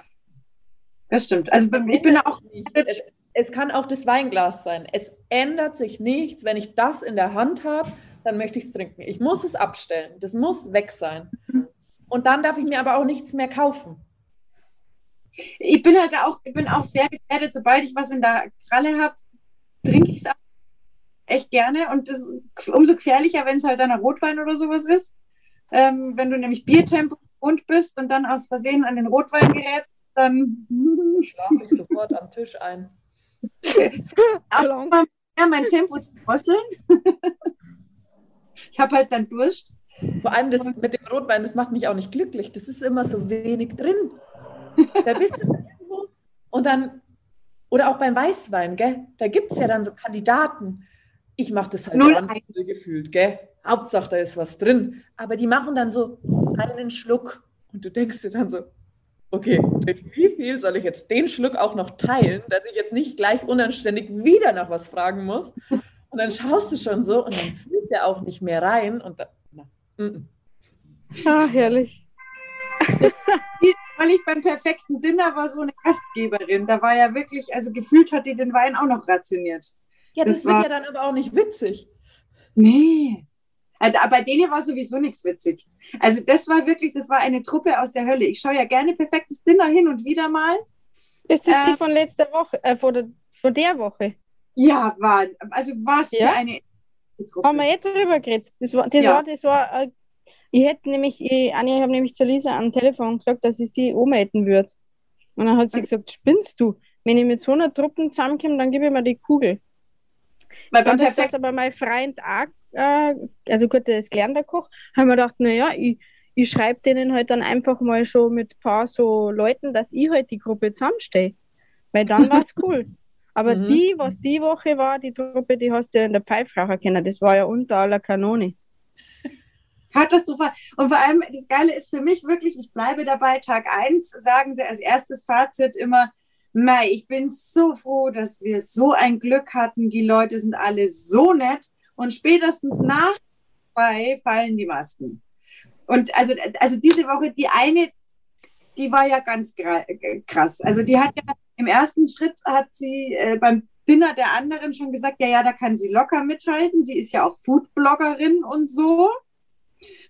das stimmt. Also ich bin auch Es, es kann auch das Weinglas sein. Es ändert sich nichts. Wenn ich das in der Hand habe, dann möchte ich es trinken. Ich muss es abstellen. Das muss weg sein. Und dann darf ich mir aber auch nichts mehr kaufen. ich bin halt auch, ich bin auch sehr gefährdet, sobald ich was in der Kralle habe, trinke ich es echt gerne. Und das ist umso gefährlicher, wenn es halt dann ein Rotwein oder sowas ist. Ähm, wenn du nämlich Biertempo und bist und dann aus Versehen an den Rotwein gerätst, dann Schlafe ich sofort am Tisch ein. Klar. ja, mein Tempo zu drosseln. ich habe halt dann Durst. Vor allem das mit dem Rotwein, das macht mich auch nicht glücklich. Das ist immer so wenig drin. Da bist du irgendwo und dann, oder auch beim Weißwein, gell? Da gibt es ja dann so Kandidaten. Ich mache das halt null gefühlt, gell? Hauptsache, da ist was drin. Aber die machen dann so einen Schluck und du denkst dir dann so, okay, mit wie viel soll ich jetzt den Schluck auch noch teilen, dass ich jetzt nicht gleich unanständig wieder nach was fragen muss? Und dann schaust du schon so und dann fühlt er auch nicht mehr rein und dann, na, mm, mm. Ah, herrlich. Weil ich beim perfekten Dinner war so eine Gastgeberin. Da war ja wirklich, also gefühlt hat die den Wein auch noch rationiert. Ja, das, Das wird war- ja dann aber auch nicht witzig. Nee. Also, bei denen war sowieso nichts witzig. Also das war wirklich, das war eine Truppe aus der Hölle. Ich schaue ja gerne perfektes Dinner hin und wieder mal. Ist das die Äh, von letzter Woche, äh, von, der, von der Woche? Ja, war, also was Ja? für eine Truppe. Haben wir eh drüber geredet. Das war, das Ja. war, das war, äh, ich hätte nämlich, ich, ich habe nämlich zu Lisa am Telefon gesagt, dass ich sie ummelden würde. Und dann hat sie gesagt, spinnst du? Wenn ich mit so einer Truppe zusammenkomme, dann gebe ich mir die Kugel. Weil beim perfekten aber mein Freund auch, äh, also gut, der ist gelernter Koch, haben wir gedacht, naja, ich, ich schreibe denen halt dann einfach mal schon mit ein paar so Leuten, dass ich halt die Gruppe zusammenstehe. Weil dann war es cool. Aber Mhm. die, was die Woche war, die Truppe, die hast du ja in der Pfeifracher kennen, das war ja unter aller Kanone. Katastrophal. Und vor allem, das Geile ist für mich wirklich, ich bleibe dabei, Tag eins sagen sie als erstes Fazit immer, Mei, ich bin so froh, dass wir so ein Glück hatten. Die Leute sind alle so nett. Und spätestens nach zwei fallen die Masken. Und also, also diese Woche, die eine, die war ja ganz krass. Also die hat ja im ersten Schritt hat sie äh, beim Dinner der anderen schon gesagt, ja, ja, da kann sie locker mithalten. Sie ist ja auch Foodbloggerin und so.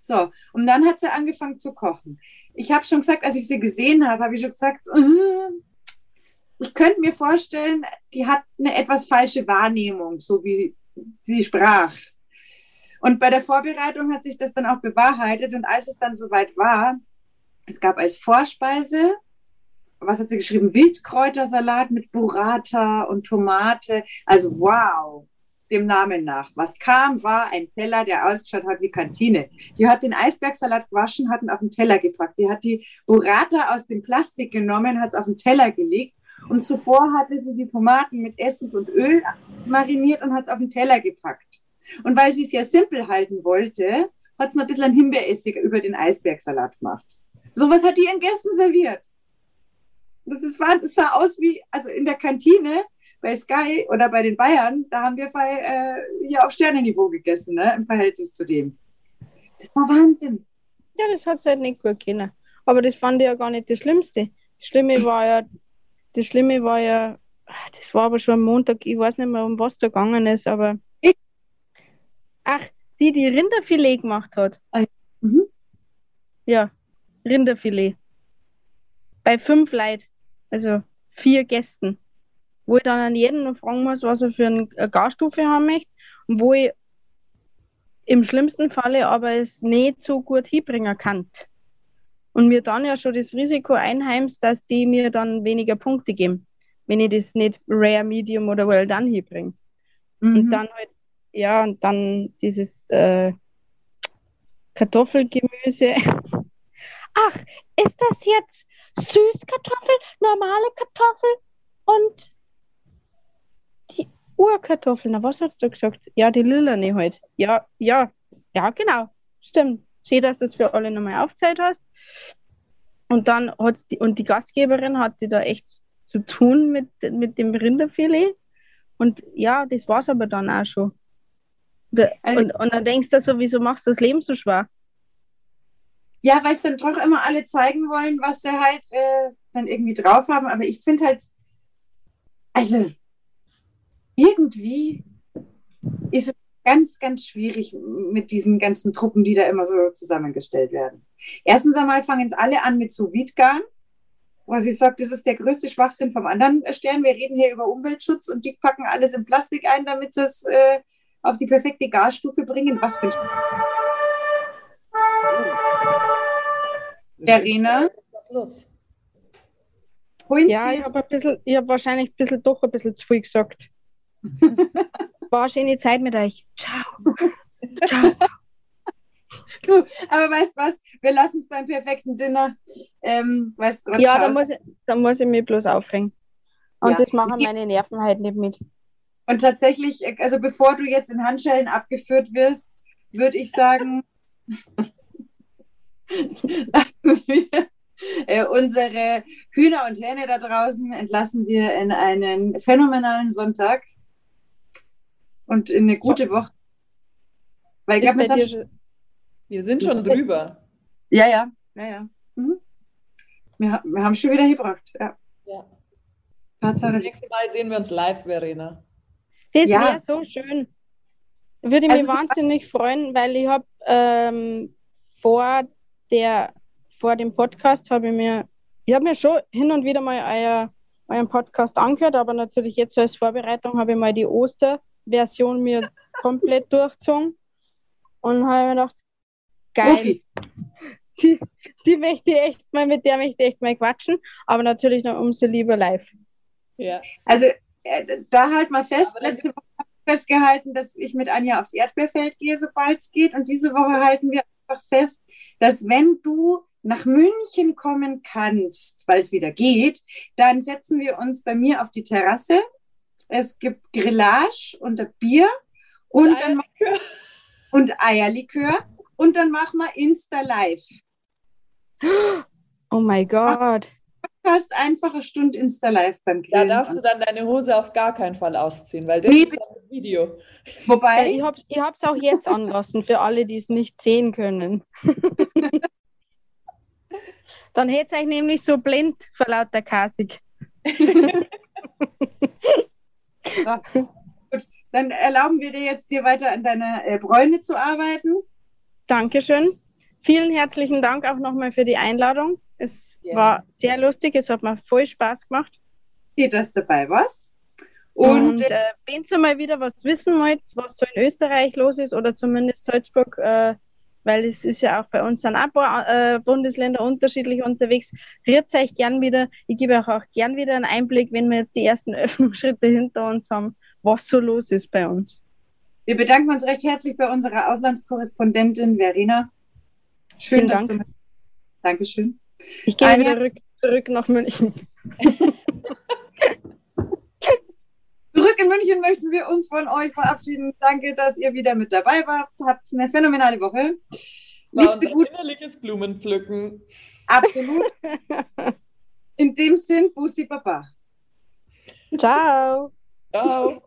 So, und dann hat sie angefangen zu kochen. Ich habe schon gesagt, als ich sie gesehen habe, habe ich schon gesagt, äh, ich könnte mir vorstellen, die hat eine etwas falsche Wahrnehmung, so wie sie sprach. Und bei der Vorbereitung hat sich das dann auch bewahrheitet. Und als es dann soweit war, es gab als Vorspeise, was hat sie geschrieben? Wildkräutersalat mit Burrata und Tomate. Also wow, dem Namen nach. Was kam, war ein Teller, der ausgeschaut hat wie Kantine. Die hat den Eisbergsalat gewaschen, hat ihn auf den Teller gepackt. Die hat die Burrata aus dem Plastik genommen, hat es auf den Teller gelegt. Und zuvor hatte sie die Tomaten mit Essig und Öl mariniert und hat es auf den Teller gepackt. Und weil sie es ja simpel halten wollte, hat es noch ein bisschen Himbeeressig über den Eisbergsalat gemacht. Sowas hat die ihren Gästen serviert. Das, ist, das sah aus wie, also in der Kantine bei Sky oder bei den Bayern, da haben wir äh, hier auf Sternenniveau gegessen, ne, im Verhältnis zu dem. Das war Wahnsinn. Ja, das hat sie halt nicht gut können. Aber das fand ich ja gar nicht das Schlimmste. Das Schlimme war ja, das Schlimme war ja, das war aber schon am Montag, ich weiß nicht mehr, um was da gegangen ist, aber. Ich- Ach, die, die Rinderfilet gemacht hat. Mhm. Ja, Rinderfilet. Bei fünf Leuten, also vier Gästen. Wo ich dann an jeden noch fragen muss, was er für eine Garstufe haben möchte. Und wo ich im schlimmsten Falle aber es nicht so gut hinbringen kann. Und mir dann ja schon das Risiko einheimst, dass die mir dann weniger Punkte geben, wenn ich das nicht Rare, Medium oder Well Done hinbringe. Und Mhm. dann halt, ja, und dann dieses äh, Kartoffelgemüse. Ach, ist das jetzt Süßkartoffel, normale Kartoffel und die Urkartoffel? Na, was hast du gesagt? Ja, die lilane halt. Ja, ja, ja, genau. Stimmt. Schön, dass du das für alle nochmal aufgezählt hast. Und dann hat die, und die Gastgeberin hatte da echt zu tun mit, mit dem Rinderfilet. Und ja, das war's aber dann auch schon. Da, Also- und, und dann denkst du so, wieso machst du das Leben so schwer? Ja, weil es dann doch immer alle zeigen wollen, was sie halt äh, dann irgendwie drauf haben. Aber ich finde halt, also irgendwie ist es ganz, ganz schwierig mit diesen ganzen Truppen, die da immer so zusammengestellt werden. Erstens einmal fangen es alle an mit so Wiedgarn, was ich sage, das ist der größte Schwachsinn vom anderen Stern. Wir reden hier über Umweltschutz und die packen alles in Plastik ein, damit sie es äh, auf die perfekte Gasstufe bringen. Was für ein Verena? Was ist los? Ja, ich habe habe wahrscheinlich ein bisschen doch ein bisschen zu viel gesagt. War schöne Zeit mit euch. Ciao. Ciao. Du, aber weißt was? Wir lassen es beim perfekten Dinner. Ähm, weißt Ja, da muss, ich, da muss ich mich bloß aufregen. Und Ja. das machen meine Nerven halt nicht mit. Und tatsächlich, also bevor du jetzt in Handschellen abgeführt wirst, würde ich sagen, lassen wir Äh, unsere Hühner und Hähne da draußen entlassen wir in einen phänomenalen Sonntag und in eine gute Woche. Weil ich glaube, schon- Wir sind schon drüber. Ja, ja, ja, ja. Mhm. Wir, wir haben schon wieder gebracht. Ja. Ja. Das Tatsache. nächste Mal sehen wir uns live, Verena. Das Ja. wäre so schön. Würde mich Also so- wahnsinnig freuen, weil ich habe ähm, vor der vor dem Podcast habe ich mir ich habe mir schon hin und wieder mal euer, euren Podcast angehört, aber natürlich jetzt als Vorbereitung habe ich mal die Osterversion mir komplett durchgezogen und habe mir gedacht, geil, Profi. die, die möchte ich echt mal, mit der möchte ich echt mal quatschen, aber natürlich noch umso lieber live. Ja. Also äh, da halt mal fest, Aber letzte Woche habe ich festgehalten, dass ich mit Anja aufs Erdbeerfeld gehe, sobald es geht. Und diese Woche halten wir einfach fest, dass wenn du nach München kommen kannst, weil es wieder geht, dann setzen wir uns bei mir auf die Terrasse. Es gibt Grillage und ein Bier und, dann, ma- und Eierlikör und dann machen wir Insta Live. Oh mein Gott. Fast einfach eine Stunde Insta Live beim Da Grillen. darfst du dann deine Hose auf gar keinen Fall ausziehen, weil das Nee, ist dann das Video. Wobei, Ich habe es ich hab's auch jetzt anlassen, für alle, die es nicht sehen können. Dann hätte es euch nämlich so blind vor lauter Kasig. dann erlauben wir dir jetzt, dir weiter an deiner äh, Bräune zu arbeiten. Dankeschön. Vielen herzlichen Dank auch nochmal für die Einladung. Es Gerne. war sehr lustig, es hat mir voll Spaß gemacht. Steht, dass dabei warst. Und, Und, äh, wenn ihr mal wieder was wissen wollt, was so in Österreich los ist oder zumindest Salzburg, äh, weil es ist ja auch bei uns auch ein paar äh, Bundesländer unterschiedlich unterwegs, rührt euch gern wieder. Ich gebe euch auch gern wieder einen Einblick, wenn wir jetzt die ersten Öffnungsschritte hinter uns haben, was so los ist bei uns. wir bedanken uns recht herzlich bei unserer Auslandskorrespondentin Verena. Schön, Vielen dass Dank. du mit. Dankeschön. Ich gehe wieder rück, zurück nach München. Zurück in München möchten wir uns von euch verabschieden. Danke, dass ihr wieder mit dabei wart. Habt eine phänomenale Woche. War Liebste gut, innerliches Blumenpflücken. absolut. In dem Sinn, Bussi Baba. Ciao. Ciao.